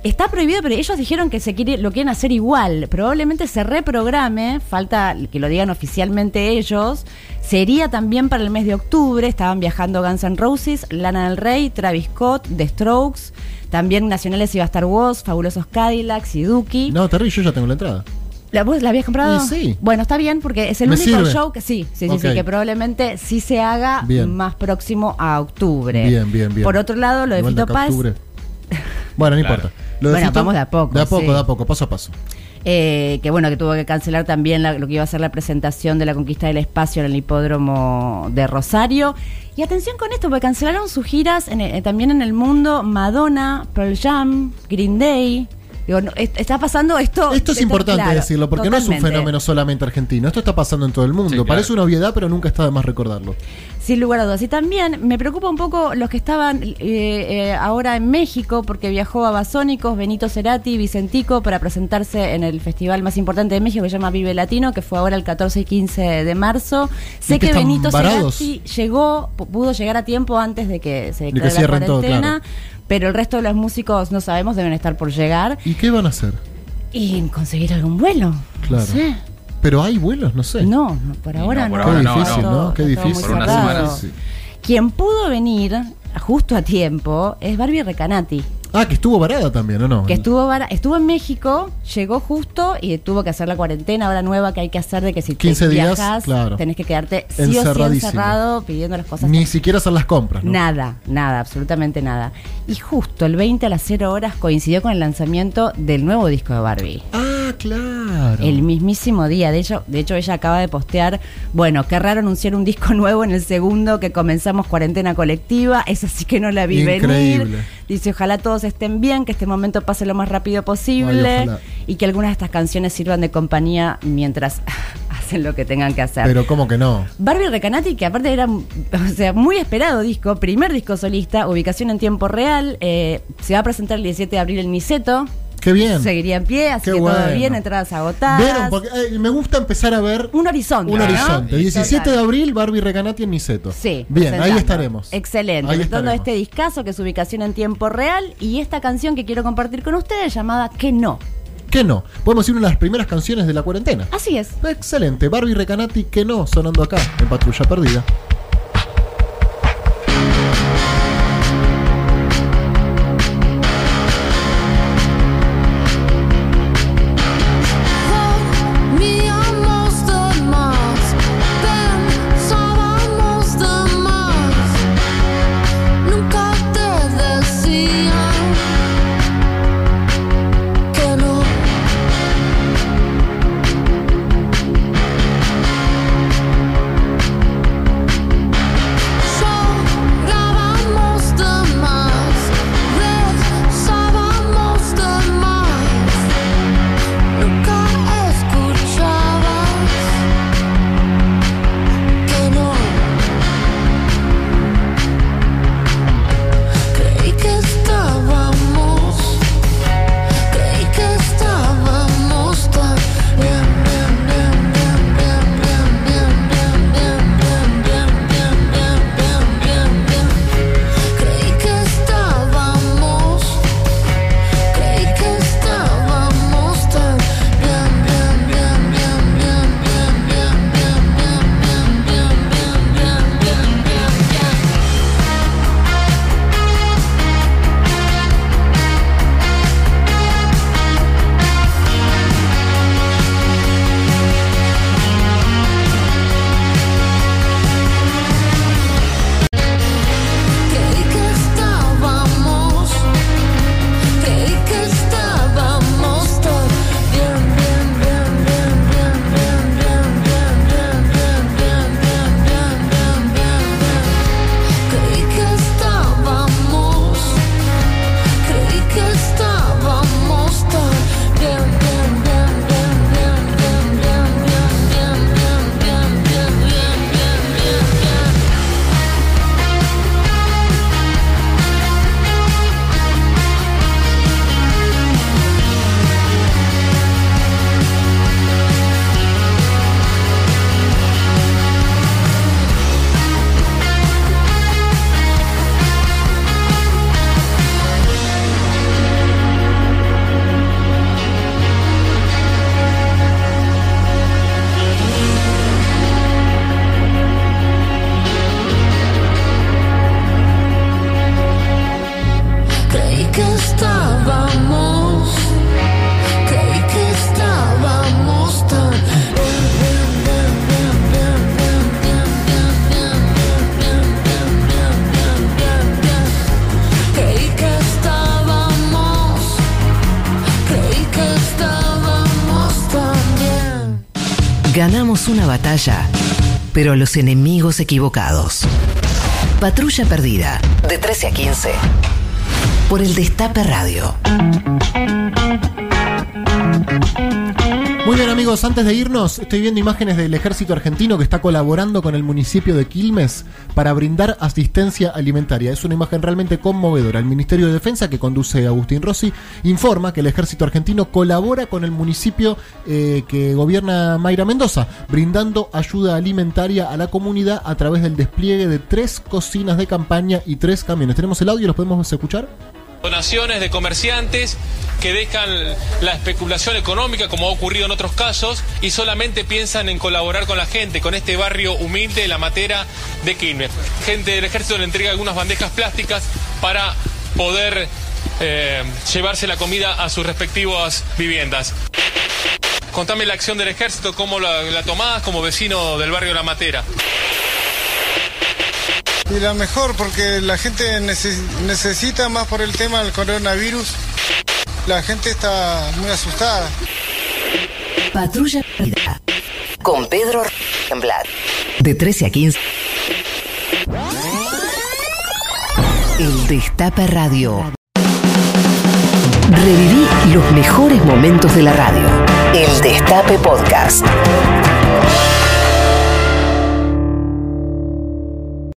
Speaker 13: Está prohibido, pero ellos dijeron que se quiere, lo quieren hacer igual. Probablemente se reprograme, falta que lo digan oficialmente ellos. Sería también para el mes de octubre. Estaban viajando Guns N' Roses, Lana del Rey, Travis Scott, The Strokes. También nacionales iba a estar Woz, Fabulosos Cadillacs y Duki.
Speaker 12: No, Terry, yo ya tengo la entrada.
Speaker 13: ¿La, vos la habías comprado?
Speaker 12: Y sí.
Speaker 13: Bueno, está bien porque es el
Speaker 12: Me
Speaker 13: único
Speaker 12: sirve.
Speaker 13: show que sí, sí, sí, sí,
Speaker 12: Ok.
Speaker 13: que probablemente sí se haga
Speaker 12: Bien.
Speaker 13: más próximo a octubre.
Speaker 12: Bien, bien, bien.
Speaker 13: Por otro lado, lo de
Speaker 12: Igual
Speaker 13: Fito Paz,
Speaker 12: octubre. Bueno, no
Speaker 14: Claro.
Speaker 12: importa. Lo de
Speaker 13: Bueno,
Speaker 12: Fito-
Speaker 13: vamos de a poco,
Speaker 12: De a poco,
Speaker 13: sí.
Speaker 12: de a poco, paso a paso.
Speaker 13: eh, que bueno, que tuvo que cancelar también la- lo que iba a ser la presentación de la conquista del espacio en el hipódromo de Rosario. Y atención con esto, porque cancelaron sus giras en el- eh, también en el mundo Madonna, Pearl Jam, Green Day. Digo, no, es- está pasando esto.
Speaker 12: Esto es
Speaker 13: de-
Speaker 12: importante
Speaker 13: claro,
Speaker 12: decirlo, porque no es un fenómeno solamente argentino. Esto está pasando en todo el mundo.
Speaker 14: Sí, claro.
Speaker 12: Parece una obviedad, pero nunca está de más recordarlo.
Speaker 13: Sin lugar a dudas. Y también me preocupa un poco los que estaban eh, eh, ahora en México, porque viajó a Basónicos, Benito Cerati, Vicentico, para presentarse en el festival más importante de México, que se llama Vive Latino, que fue ahora el 14 y 15 de marzo. Sé
Speaker 12: ¿Y qué
Speaker 13: que Benito
Speaker 12: varados?
Speaker 13: Cerati llegó, pu- pudo llegar a tiempo antes de que se
Speaker 12: que
Speaker 13: declarara la
Speaker 12: todo,
Speaker 13: cuarentena.
Speaker 12: claro.
Speaker 13: Pero el resto de los músicos no sabemos, deben estar por llegar.
Speaker 12: ¿Y qué van a hacer?
Speaker 13: Y conseguir algún vuelo.
Speaker 12: Claro.
Speaker 13: No sé.
Speaker 12: Pero hay vuelos, no sé.
Speaker 13: No, no, por ahora
Speaker 14: por
Speaker 13: no.
Speaker 14: ahora
Speaker 12: Qué difícil,
Speaker 14: no.
Speaker 12: ¿no? Qué difícil.
Speaker 14: Por una
Speaker 13: cerrado.
Speaker 14: semana.
Speaker 13: Quien pudo venir justo a tiempo es Barbie Recanati,
Speaker 12: Ah, que estuvo varada también, ¿o no?
Speaker 13: que estuvo vara- estuvo en México, llegó justo y tuvo que hacer la cuarentena ahora nueva que hay que hacer de que si
Speaker 12: 15
Speaker 13: te
Speaker 12: días,
Speaker 13: viajas
Speaker 12: claro.
Speaker 13: tenés que quedarte sí o sí encerrado pidiendo las cosas.
Speaker 12: Ni siquiera hacer las compras, ¿no?
Speaker 13: Nada, nada, absolutamente nada. Y justo el 20 a las 0 horas coincidió con el lanzamiento del nuevo disco de Barbie.
Speaker 12: Ah, claro.
Speaker 13: El mismísimo día. De hecho, de hecho, ella acaba de postear, bueno, qué raro anunciar un disco nuevo en el segundo que comenzamos cuarentena colectiva. Es así que no la vi
Speaker 12: Increíble.
Speaker 13: venir. Dice, ojalá todos estén bien, que este momento pase lo más rápido posible
Speaker 12: Ay,
Speaker 13: y que algunas de estas canciones sirvan de compañía mientras hacen lo que tengan que hacer.
Speaker 12: Pero ¿cómo que no?
Speaker 13: Barbie Recanati, que aparte era o sea, muy esperado disco, primer disco solista, ubicación en tiempo real, eh, se va a presentar el 17 de abril en Niceto.
Speaker 12: Qué bien.
Speaker 13: Seguiría en pie, así
Speaker 12: Qué
Speaker 13: que todo bien, entradas agotadas.
Speaker 12: Vieron, porque eh, me gusta empezar a ver
Speaker 13: Un horizonte.
Speaker 12: un
Speaker 13: ¿no?
Speaker 12: horizonte. 17 de abril, Barbie Recanati en Niceto.
Speaker 13: Sí.
Speaker 12: Bien, ahí estaremos.
Speaker 13: Excelente. Presentando este discazo que es ubicación en tiempo real y esta canción que quiero compartir con ustedes llamada Que no.
Speaker 12: ¿Qué no? Podemos ir una de las primeras canciones de la cuarentena.
Speaker 13: Así es.
Speaker 12: Excelente. Barbie Recanati, que no, sonando acá, en Patrulla Perdida.
Speaker 1: Ganamos una batalla, pero los enemigos equivocados. Patrulla Perdida, de 13 a 15. Por el Destape Radio.
Speaker 12: Muy bien amigos, antes de irnos, estoy viendo imágenes del ejército argentino que está colaborando con el municipio de Quilmes para brindar asistencia alimentaria. Es una imagen realmente conmovedora. El Ministerio de Defensa, que conduce Agustín Rossi, informa que el ejército argentino colabora con el municipio eh, que gobierna Mayra Mendoza, brindando ayuda alimentaria a la comunidad a través del despliegue de tres cocinas de campaña y tres camiones. ¿Tenemos el audio? ¿Los podemos escuchar?
Speaker 18: Donaciones de comerciantes que dejan la especulación económica como ha ocurrido en otros casos y solamente piensan en colaborar con la gente, con este barrio humilde de la matera de Quilmes. Gente del ejército le entrega algunas bandejas plásticas para poder eh, llevarse la comida a sus respectivas viviendas. Contame la acción del ejército, cómo la, la tomás como vecino del barrio La Matera.
Speaker 43: Y la mejor porque la gente neces- necesita más por el tema del coronavirus. La gente está muy asustada.
Speaker 1: Patrulla. Con Pedro Blatt. De 13 a 15. El Destape Radio. Reviví los mejores momentos de la radio. El Destape Podcast.